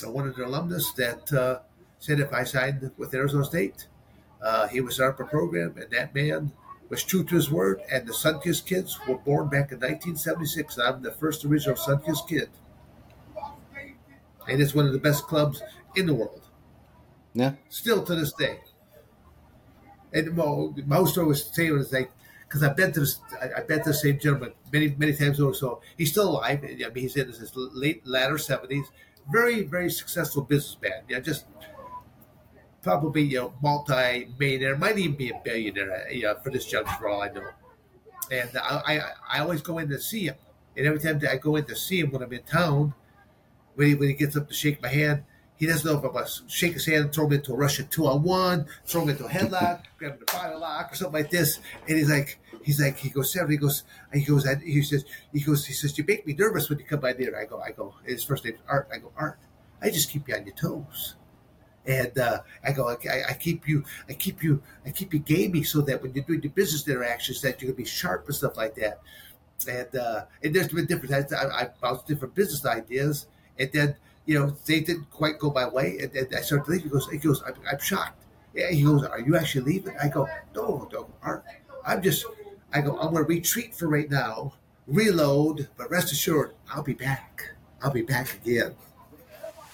one of the alumnus that uh, said if I signed with Arizona State, uh, he would start a program, and that man was true to his word, and the Sunkist kids were born back in 1976. I'm the first original Sunkist kid. And it's one of the best clubs in the world. Yeah. Still to this day. And Mo, my story was saying was like, because I've been to this, I, have been to the same gentleman many, many times over. So he's still alive. I mean, he's in his late, latter 70s. Very, very successful businessman. Yeah, just probably you know multi-millionaire, might even be a billionaire. You know, for this juncture, all I know. And I, I, I always go in to see him, and every time that I go in to see him when I'm in town, when he when he gets up to shake my hand, he doesn't know if I'm going to shake his hand, throw him into a Russian two on one, throw him into a headlock, grab him to fire lock or something like this. And he's like, he's like, he goes, Sarah, he goes, he goes, and he says, he goes, he says, you make me nervous when you come by there. I go, I go, his first name's Art. I go, Art, I just keep you on your toes. And uh, I go, I, I, keep you, I keep you, I keep you gamey so that when you're doing the business interactions, that you're gonna be sharp and stuff like that. And uh, and there's been different. I, I bounced different business ideas, and then you know they didn't quite go my way, and, and I started to leave. He goes, he goes, I'm, I'm shocked. Yeah, he goes, are you actually leaving? I go, no, no, I'm just, I go, I'm gonna retreat for right now, reload, but rest assured, I'll be back. I'll be back again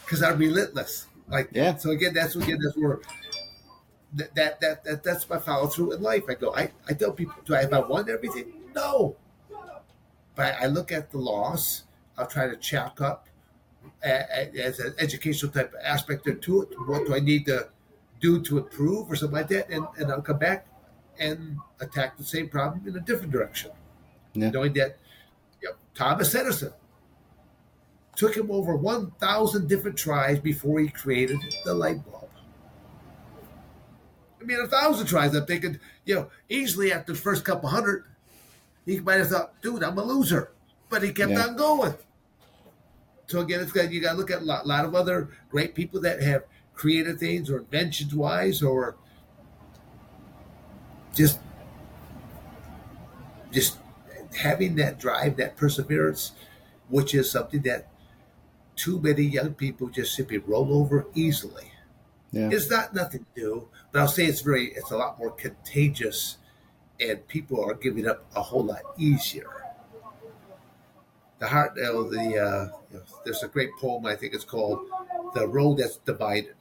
because I'm relentless. Like yeah. So again, that's again that's where that that that, that that's my follow through in life. I go. I, I tell people, do I have I won everything? No. But I look at the loss. I'll try to chalk up as an educational type aspect to it. What do I need to do to improve or something like that? And, and I'll come back and attack the same problem in a different direction. Yeah. Knowing that you know, Thomas Edison took him over 1,000 different tries before he created the light bulb. I mean, a thousand tries, I'm thinking, you know, easily after the first couple hundred, he might have thought, dude, I'm a loser. But he kept yeah. on going. So again, it's got you got to look at a lot, lot, of other great people that have created things or inventions wise or just just having that drive, that perseverance, which is something that too many young people just simply roll over easily. Yeah. It's not nothing new, but I'll say it's very, it's a lot more contagious, and people are giving up a whole lot easier. The heart, you know, the uh, you know, there's a great poem I think it's called "The Road That's Divided,"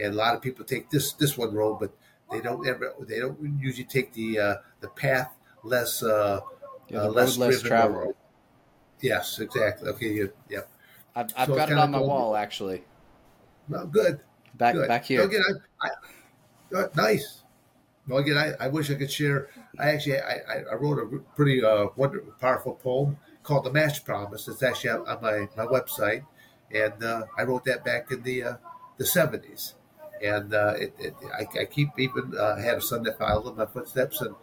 and a lot of people take this this one road, but they don't ever they don't usually take the uh, the path less uh, yeah, uh, less, less traveled. Yes, exactly. Okay, you, yep. I've, I've so got it on my wall actually. Well, good. Back good. back here. again, I, I, uh, nice. Well, again, I, I wish I could share. I actually I, I wrote a pretty uh, wonderful, powerful poem called "The Match Promise." It's actually on my, my website, and uh, I wrote that back in the uh, the seventies. And uh, it, it, I, I, keep even uh, had a son that followed in my footsteps, and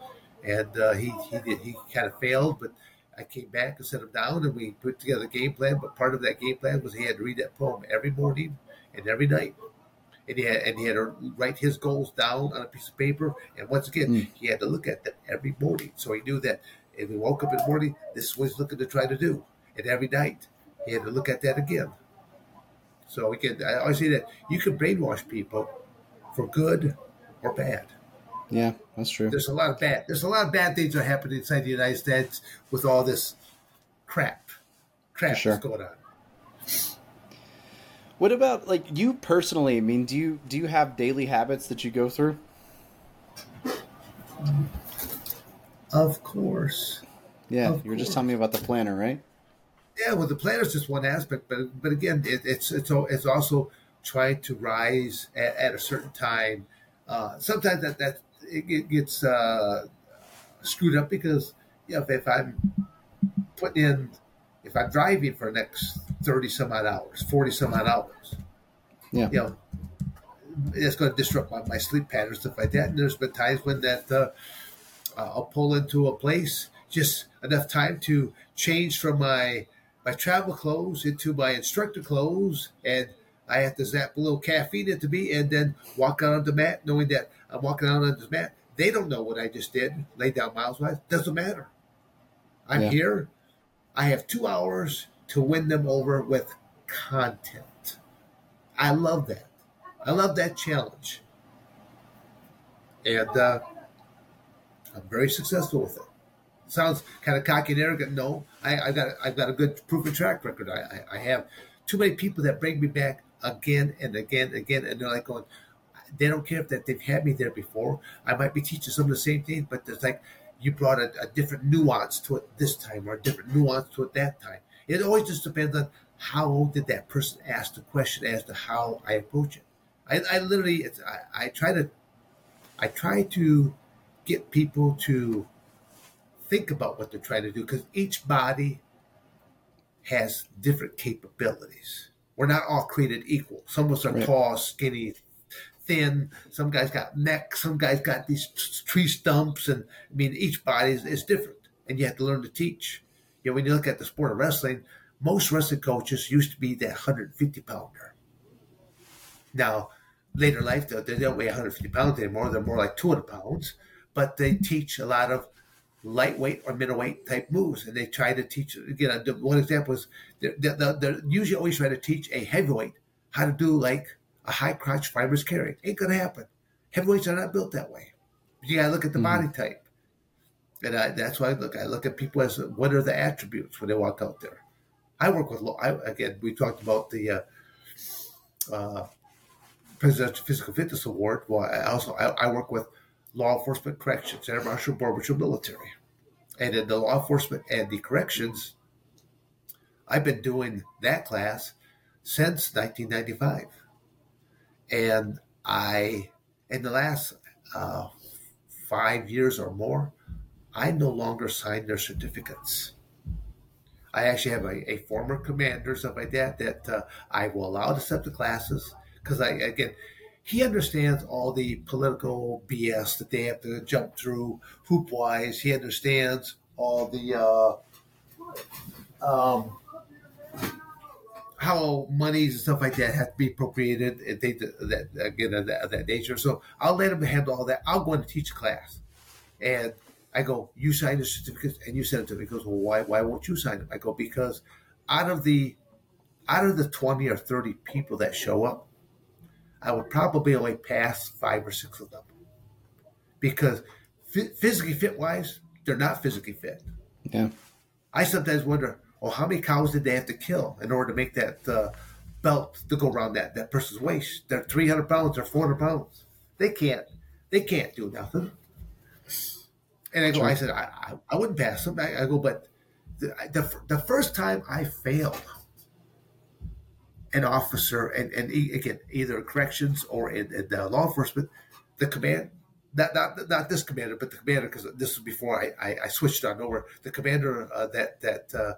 and uh, he he did, he kind of failed, but I came back and set him down, and we put together a game plan. But part of that game plan was he had to read that poem every morning and every night, and he had and he had to write his goals down on a piece of paper. And once again, mm. he had to look at them every morning, so he knew that if he woke up in the morning, this is what he's looking to try to do. And every night, he had to look at that again. So again, I always say that you can brainwash people for good or bad. Yeah, that's true. There's a lot of bad. There's a lot of bad things that are happening inside the United States with all this crap, crap sure. that's going on. What about like you personally? I mean, do you do you have daily habits that you go through? Of course. Yeah, of you were just telling me about the planner, right? Yeah, well, the planner is just one aspect, but but again, it, it's it's it's also trying to rise at, at a certain time. Uh, sometimes that that it gets uh, screwed up because you know, if, if I'm putting in, if I'm driving for the next thirty some odd hours, forty some odd hours, yeah, you know, it's going to disrupt my, my sleep patterns, stuff like that. And there's been times when that uh, I'll pull into a place just enough time to change from my my travel clothes into my instructor clothes, and I have to zap a little caffeine into me, and then walk out on the mat, knowing that I'm walking out on the mat. They don't know what I just did, lay down miles wise. Doesn't matter. I'm yeah. here. I have two hours to win them over with content. I love that. I love that challenge. And uh, I'm very successful with it. Sounds kind of cocky and arrogant. No, I, have got I've got a good proven track record. I, I, I have too many people that bring me back again and again and again, and they're like going, they don't care if that they've had me there before. I might be teaching some of the same things, but there's like you brought a, a different nuance to it this time or a different nuance to it that time. It always just depends on how did that person ask the question as to how I approach it. I, I literally, I, I try to, I try to get people to think about what they're trying to do because each body has different capabilities. We're not all created equal. Some of us are right. tall, skinny, thin. Some guys got neck. Some guys got these tree stumps. And I mean, each body is, is different, and you have to learn to teach. You know, when you look at the sport of wrestling, most wrestling coaches used to be that 150 pounder. Now, later life, they don't weigh 150 pounds anymore. They're more like 200 pounds, but they teach a lot of lightweight or middleweight type moves, and they try to teach. Again, one example is they're, they're, they're usually always try to teach a heavyweight how to do like a high crotch fireman's carry. Ain't gonna happen. Heavyweights are not built that way. You gotta look at the mm-hmm. body type, and I, that's why I look. I look at people as what are the attributes when they walk out there. I work with. I, again, we talked about the. Uh, uh, Presidential Physical Fitness Award. Well, I also I, I work with law enforcement, corrections, marshal, border military, and in the law enforcement and the corrections, I've been doing that class since 1995, and I in the last uh, five years or more, I no longer sign their certificates. I actually have a, a former commander, stuff like that, that uh, I will allow to set the classes because I again he understands all the political BS that they have to jump through hoop wise. He understands all the uh, um, how monies and stuff like that have to be appropriated and they that, again of that, that nature. So I'll let him handle all that. I'll go in and teach class, and I go, "You sign the certificates and you send it to me." He goes, "Well, why? Why won't you sign them?" I go, "Because out of the out of the twenty or thirty people that show up, I would probably only pass five or six of them because physically fit wise, they're not physically fit. Yeah. I sometimes wonder, oh, how many cows did they have to kill in order to make that uh, belt to go around that that person's waist? They're 300 pounds or 400 pounds. They can't. They can't do nothing. And I go, I said, I, I, I, wouldn't pass them. I, I go, but the, the, the first time I failed an officer, and, and again, either corrections or in, in uh, law enforcement, the command, not, not, not this commander, but the commander, because this was before I, I, I, switched on over, the commander uh, that, that, uh,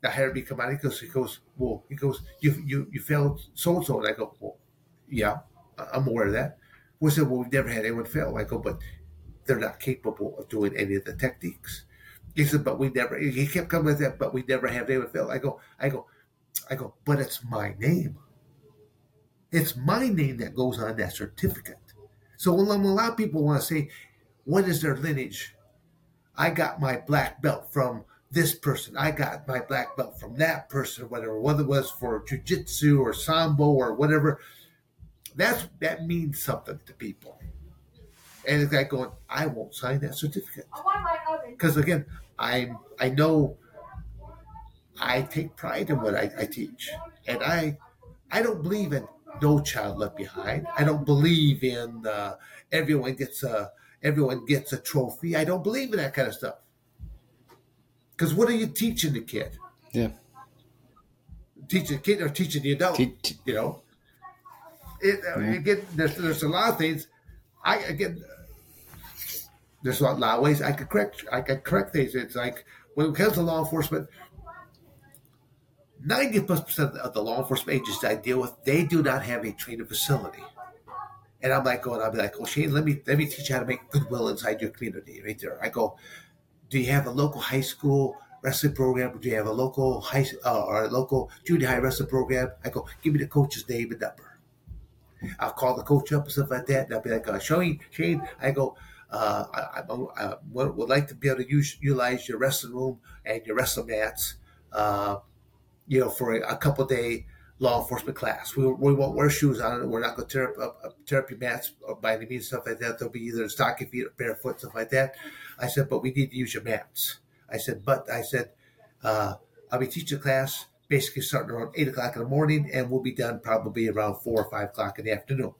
that hired me he goes, he goes, well, he goes, you, you, you failed so and so. And I go, well, yeah, I'm aware of that. We said, well, we've never had anyone fail. I go, but they're not capable of doing any of the techniques. He said, but we never, he kept coming with that, but we never have anyone fail. I go, I go, I go, but it's my name. It's my name that goes on that certificate. So a lot of people want to say, what is their lineage? I got my black belt from this person. I got my black belt from that person, whatever, whether it was for jujitsu or sambo or whatever. That's that means something to people. And it's like going, I won't sign that certificate. Because again, I'm I know I take pride in what I, I teach, and I I don't believe in no child left behind. I don't believe in uh, everyone gets a everyone gets a trophy. I don't believe in that kind of stuff. Because what are you teaching the kid? Yeah. teaching the kid or teaching the adult. Te- te- you know, it, uh, again, there's there's a lot of things. I again, there's a lot of ways I could correct. I could correct things. It's like when it comes to law enforcement, ninety plus percent of the law enforcement agencies I deal with, they do not have a training facility. And I'm like going, I'll be like, oh Shane, let me let me teach you how to make goodwill inside your community, right there. I go, do you have a local high school wrestling program? Do you have a local high uh, or a local junior high wrestling program? I go, give me the coach's name and number. I'll call the coach up and stuff like that. And I'll be like, uh, Shane, Shane, I go, uh, I, I, I, would like to be able to use, utilize your wrestling room and your wrestling mats, uh, you know, for a, a couple day law enforcement class. We, we won't wear shoes on it. We're not going to tear up, uh, tear up your mats by any means, stuff like that. They'll be either stocking feet or barefoot, stuff like that. I said, but we need to use your mats. I said, but I said, uh, I'll be teaching class basically starting around eight o'clock in the morning, and we'll be done probably around four or five o'clock in the afternoon.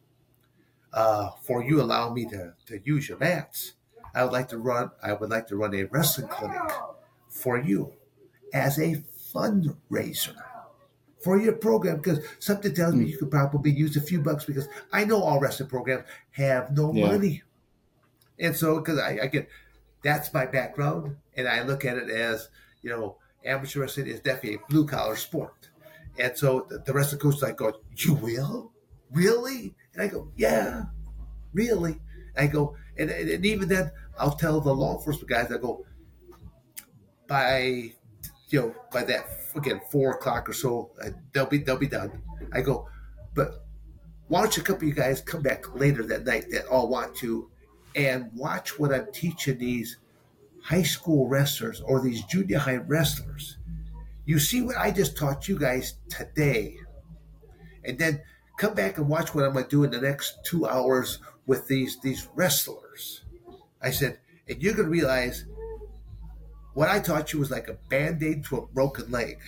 Uh, for you allow me to, to use your mats, I would like to run. I would like to run a wrestling clinic for you as a fundraiser for your program because something tells me hmm. you could probably use a few bucks because I know all wrestling programs have no yeah. money, and so because I, I get that's my background, and I look at it as you know amateur wrestling is definitely a blue collar sport. And so the, the rest of the coaches like go, You will? Really? And I go, Yeah, really. And I go, and, and, and, even then I'll tell the law enforcement guys, I go, by you know, by that again, four o'clock or so, uh, they'll be they'll be done. I go, but why don't a couple of you guys come back later that night that all want to and watch what I'm teaching these high school wrestlers or these junior high wrestlers. You see what I just taught you guys today. And then come back and watch what I'm going to do in the next two hours with these, these wrestlers. I said, and you're going to realize what I taught you was like a band aid to a broken leg.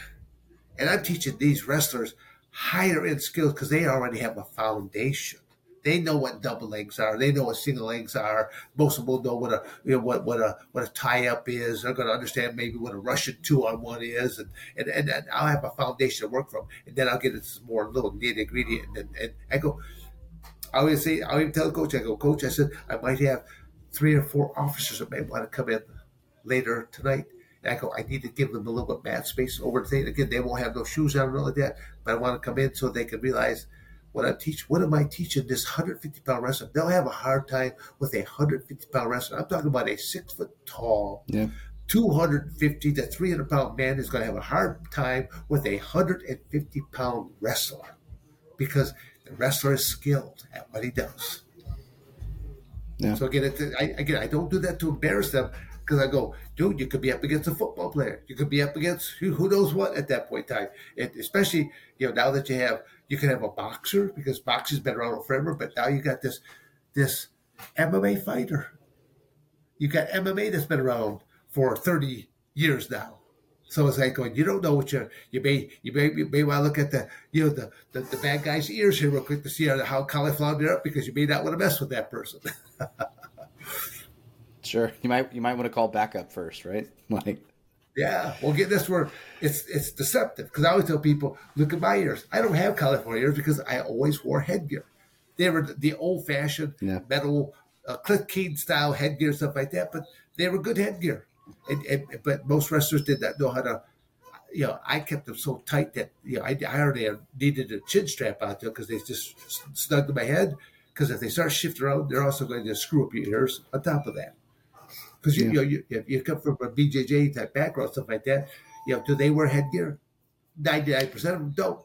And I'm teaching these wrestlers higher end skills because they already have a foundation. They know what double legs are. They know what single legs are. Most of them know what a you know what what a what a tie up is. They're going to understand maybe what a Russian two on one is, and, and and, I'll have a foundation to work from, and then I'll get into some more little nitty gritty, and, and, and I go. I always say, I even tell the coach, I go, Coach, I said I might have three or four officers that may want to come in later tonight. And I go, I need to give them a little bit of mat space over the thing. Again, they won't have no shoes on or like that, but I want to come in so they can realize what I teach, what am I teaching this 150 pound wrestler? They'll have a hard time with a 150 pound wrestler. I'm talking about a six foot tall, yeah. 250 to 300 pound man is going to have a hard time with a 150 pound wrestler because the wrestler is skilled at what he does. Yeah. So again, I, again, I don't do that to embarrass them because I go, dude, you could be up against a football player. You could be up against who, who knows what at that point in time. And especially, you know, now that you have, you can have a boxer because boxing's been around forever, but now you got this, this MMA fighter. You got MMA that's been around for 30 years now. So it's like going, you don't know what you're, you may, you may, you may want to look at the, you know, the, the, the bad guy's ears here real quick to see how cauliflower they're up because you may not want to mess with that person. <laughs> Sure. You might you might want to call backup first, right? <laughs> Like yeah, well, get this where it's it's deceptive because I always tell people, look at my ears. I don't have cauliflower ears because I always wore headgear. They were the old fashioned yeah. metal uh, Cliff Keen style headgear stuff like that, but they were good headgear. And, and, but most wrestlers did not know how to. You know, I kept them so tight that you know I, I already needed a chin strap out there because they just snug to my head. Because if they start shifting around, they're also going to screw up your ears. On top of that, because you, yeah. you, you, you come from a BJJ type background, stuff like that. You know, do they wear headgear? Ninety nine percent of them don't.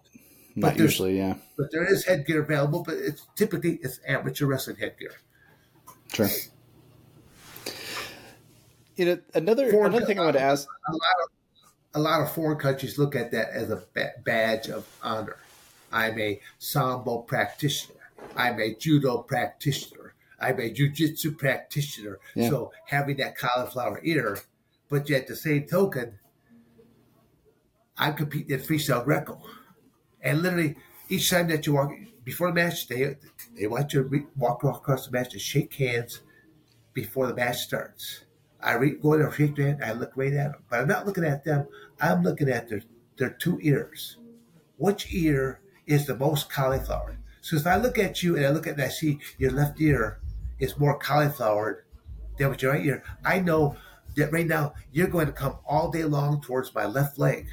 Not usually, yeah. But there is headgear available, but it's typically it's amateur wrestling headgear. Sure. You know, another foreign, another thing I want to ask. A lot of a lot of foreign countries look at that as a badge of honor. I'm a sambo practitioner. I'm a judo practitioner. I'm a jujitsu practitioner. Yeah. So having that cauliflower ear, but yet the same token, I'm competing in freestyle Greco. And literally, each time that you walk before the match, they they want you to walk across the match and shake hands before the match starts. I re- go there, shake their hand, I look right at them, but I'm not looking at them. I'm looking at their their two ears. which ear is the most cauliflower? So if I look at you and I look at and I see your left ear is more cauliflowered than with your right ear, I know that right now you're going to come all day long towards my left leg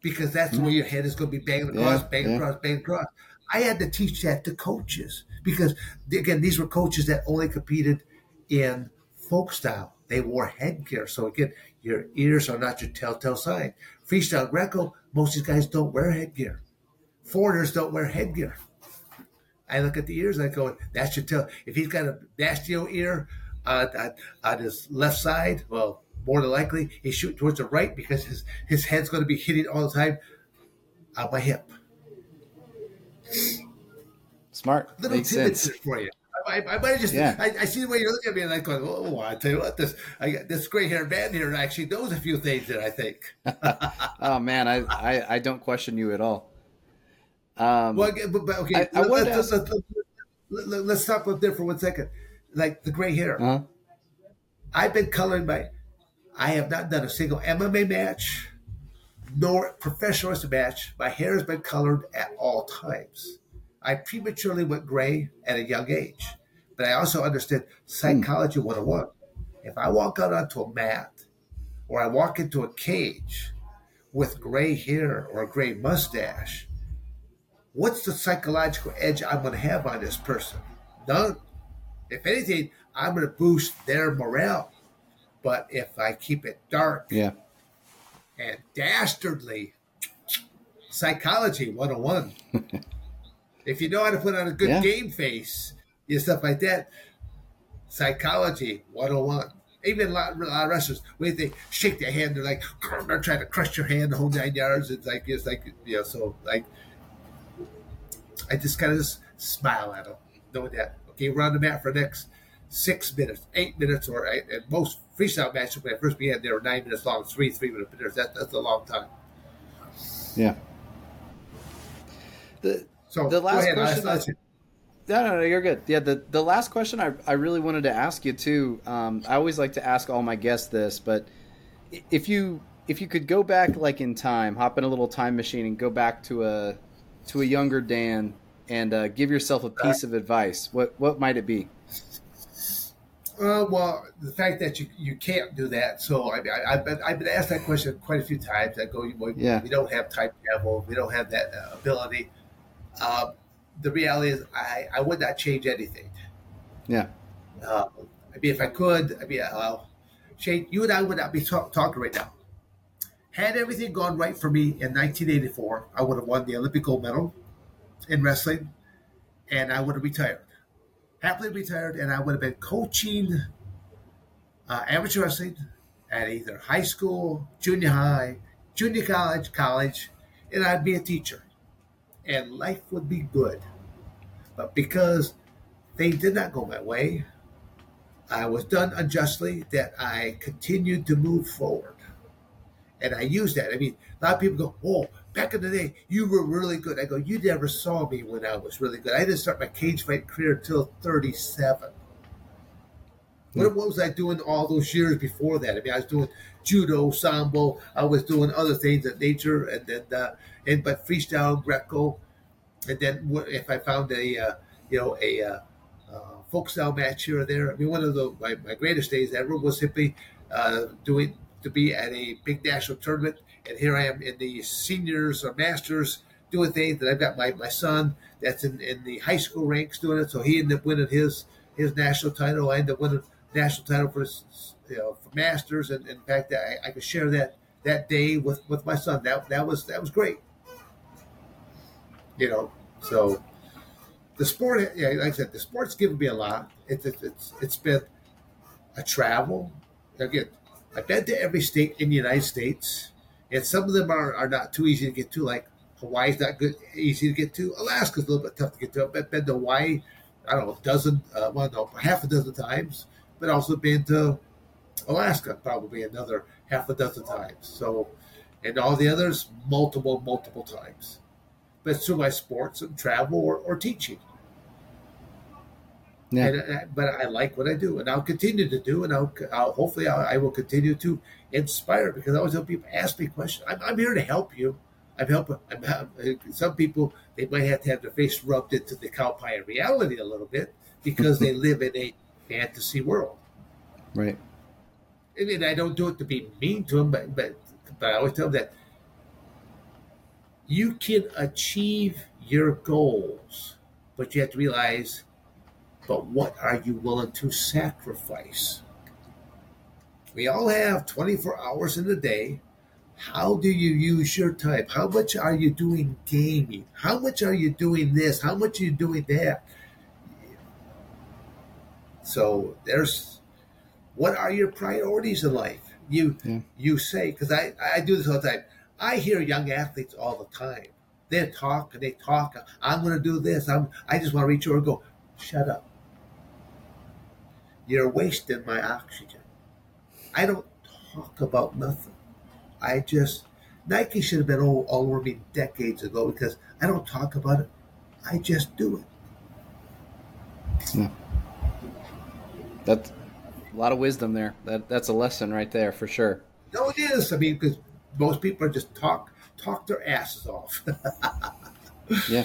because that's mm-hmm. where your head is going to be banging across, yeah, banging yeah. across, banging across. I had to teach that to coaches because again, these were coaches that only competed in folk style. They wore headgear, so again, your ears are not your telltale sign. Freestyle Greco, most of these guys don't wear headgear. Foreigners don't wear headgear. I look at the ears, I go, that should tell. If he's got a Bastio ear uh, on, on his left side, well, more than likely he's shooting towards the right because his, his head's going to be hitting all the time on my hip. Smart. Little Makes sense. for you. I, I, might have just, yeah. I, I, see the way you're looking at me and I'm going, oh, I tell you what, this I got this gray haired man here actually knows a few things that I think. <laughs> oh, man, I, I, I, don't question you at all. Um, well, but, but okay, I, let, us let's, let's, let's, stop up there for one second. Like the gray hair. Uh-huh. I've been coloring my, I have not done a single MMA match nor professional wrestling match. My hair has been colored at all times. I prematurely went gray at a young age, but I also understood psychology 101. If I walk out onto a mat or I walk into a cage with gray hair or a gray mustache, what's the psychological edge I'm going to have on this person? None. If anything, I'm going to boost their morale. But if I keep it dark yeah. and dastardly, psychology 101. <laughs> if you know how to put on a good yeah. game face and stuff like that, psychology 101. Even a lot, a lot of wrestlers, when they shake their hand, they're like, they're trying to crush your hand the whole nine yards. It's like, it's like, you know, so like, I just kind of just smile at them, knowing that, okay, we're on the mat for the next six minutes, eight minutes, or at most freestyle matches when I first began, they were nine minutes long, three, three minute minutes. That, that's a long time. Yeah. The, so the last ahead, question. no, no, no, you're good. Yeah, the, the last question I, I really wanted to ask you too. Um, I always like to ask all my guests this, but if you if you could go back like in time, hop in a little time machine and go back to a to a younger Dan and uh, give yourself a piece of advice, what what might it be? Uh, well, the fact that you, you can't do that. So I mean, I, have been, I've been asked that question quite a few times. I go, well, yeah. we don't have time travel, we don't have that uh, ability. Uh, the reality is, I, I would not change anything. Yeah. Uh, I mean, if I could, I mean, uh, Shane, you and I would not be talk, talking right now. Had everything gone right for me in 1984, I would have won the Olympic gold medal in wrestling, and I would have retired. Happily retired, and I would have been coaching uh, amateur wrestling at either high school, junior high, junior college, college, and I'd be a teacher and life would be good. But because things did not go my way, I was done unjustly that I continued to move forward. And I use that. I mean, a lot of people go, Oh, back in the day, you were really good. I go, You never saw me when I was really good. I didn't start my cage fight career until 37. What, what was I doing all those years before that? I mean, I was doing judo, sambo. I was doing other things at nature, and then uh, and but freestyle, Greco, and then if I found a uh, you know a uh, uh, folk style match here or there. I mean, one of the my, my greatest days ever was simply uh, doing to be at a big national tournament, and here I am in the seniors or masters doing things that I've got my, my son that's in, in the high school ranks doing it. So he ended up winning his his national title. I ended up winning national title for you know for masters, and, and in fact, I, I could share that that day with, with my son. That that was that was great. You know, so the sport, yeah, like I said, the sport's given me a lot. It's it's it's, it's been a travel. Again, I've been to every state in the United States, and some of them are, are not too easy to get to. Like Hawaii's not good, easy to get to. Alaska's a little bit tough to get to. I've been to Hawaii, I don't know, a dozen, uh, well, no, half a dozen times but also been to Alaska probably another half a dozen times. So, and all the others multiple, multiple times. But through my sports and travel or, or teaching. Yeah. And, uh, but I like what I do, and I'll continue to do, and I'll, I'll hopefully I'll, I will continue to inspire because I always help people ask me questions. I'm, I'm here to help you. I'm helping. I'm, I'm, some people they might have to have their face rubbed into the cow pie reality a little bit because they <laughs> live in a fantasy world. Right. I mean, I don't do it to be mean to them, but but but I always tell them that you can achieve your goals, but you have to realize, but what are you willing to sacrifice? We all have 24 hours in a day. How do you use your time? How much are you doing gaming? How much are you doing this? How much are you doing that? So there's what are your priorities in life? You yeah. you say because I I do this all the time. I hear young athletes all the time. They talk and they talk. I'm going to do this. I'm. I just want to reach over and go. Shut up. You're wasting my oxygen. I don't talk about nothing. I just Nike should have been all, all over me decades ago because I don't talk about it. I just do it. Yeah. That's a lot of wisdom there. That that's a lesson right there for sure. No, it is. I mean, because most people are just talk talk their asses off. <laughs> yeah.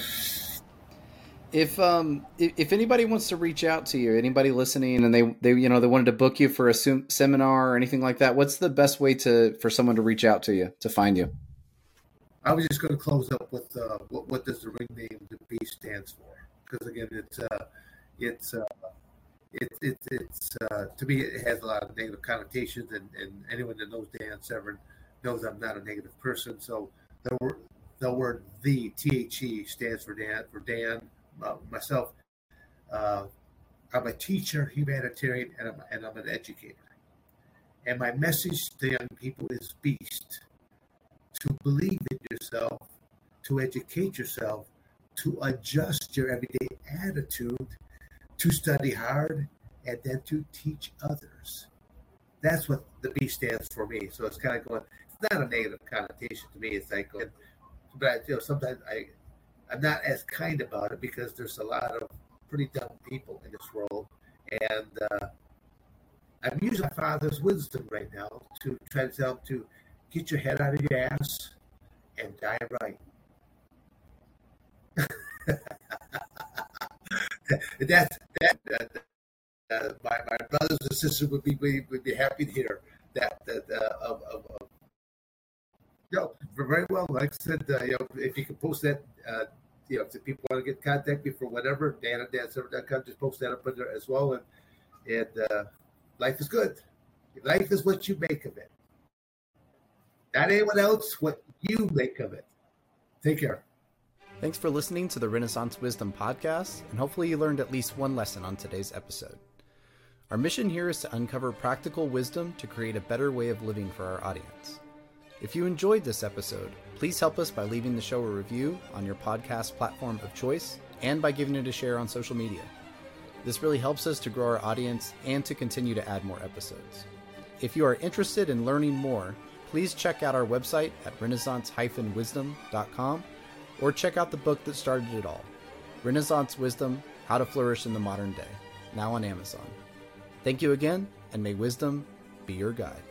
If um if, if, anybody wants to reach out to you, anybody listening, and they they you know they wanted to book you for a seminar or anything like that, what's the best way to for someone to reach out to you to find you? I was just going to close up with uh, what, what does the ring name the B stands for? Because again, it's uh, it's uh, it, it, it's uh, to me it has a lot of negative connotations, and, and anyone that knows Dan Severn knows I'm not a negative person. So the word the word the T H E stands for Dan for Dan myself. Uh, I'm a teacher, humanitarian, and I'm, and I'm an educator. And my message to young people is beast to believe in yourself, to educate yourself, to adjust your everyday attitude to study hard and then to teach others. That's what the B stands for me. So it's kind of going. It's not a negative connotation to me. It's like, but you know, sometimes I, I'm not as kind about it because there's a lot of pretty dumb people in this world, and uh, I'm using my father's wisdom right now to try to them to get your head out of your ass and die right. <laughs> that's that. Uh, uh, my, my brothers and sisters would be would be happy to hear that that uh, of, of, of you know, very well. Like I said, uh, you know, if you can post that, uh, you know, if people want to get contact me for whatever, Dan at dansevern.com, just post that up there as well. And and uh, life is good. Life is what you make of it. Not anyone else, what you make of it. Take care. Thanks for listening to the Renaissance Wisdom Podcast, and hopefully you learned at least one lesson on today's episode. Our mission here is to uncover practical wisdom to create a better way of living for our audience. If you enjoyed this episode, please help us by leaving the show a review on your podcast platform of choice and by giving it a share on social media. This really helps us to grow our audience and to continue to add more episodes. If you are interested in learning more, please check out our website at renaissance-wisdom.com or check out the book that started it all Renaissance Wisdom How to Flourish in the Modern Day, now on Amazon. Thank you again, and may wisdom be your guide.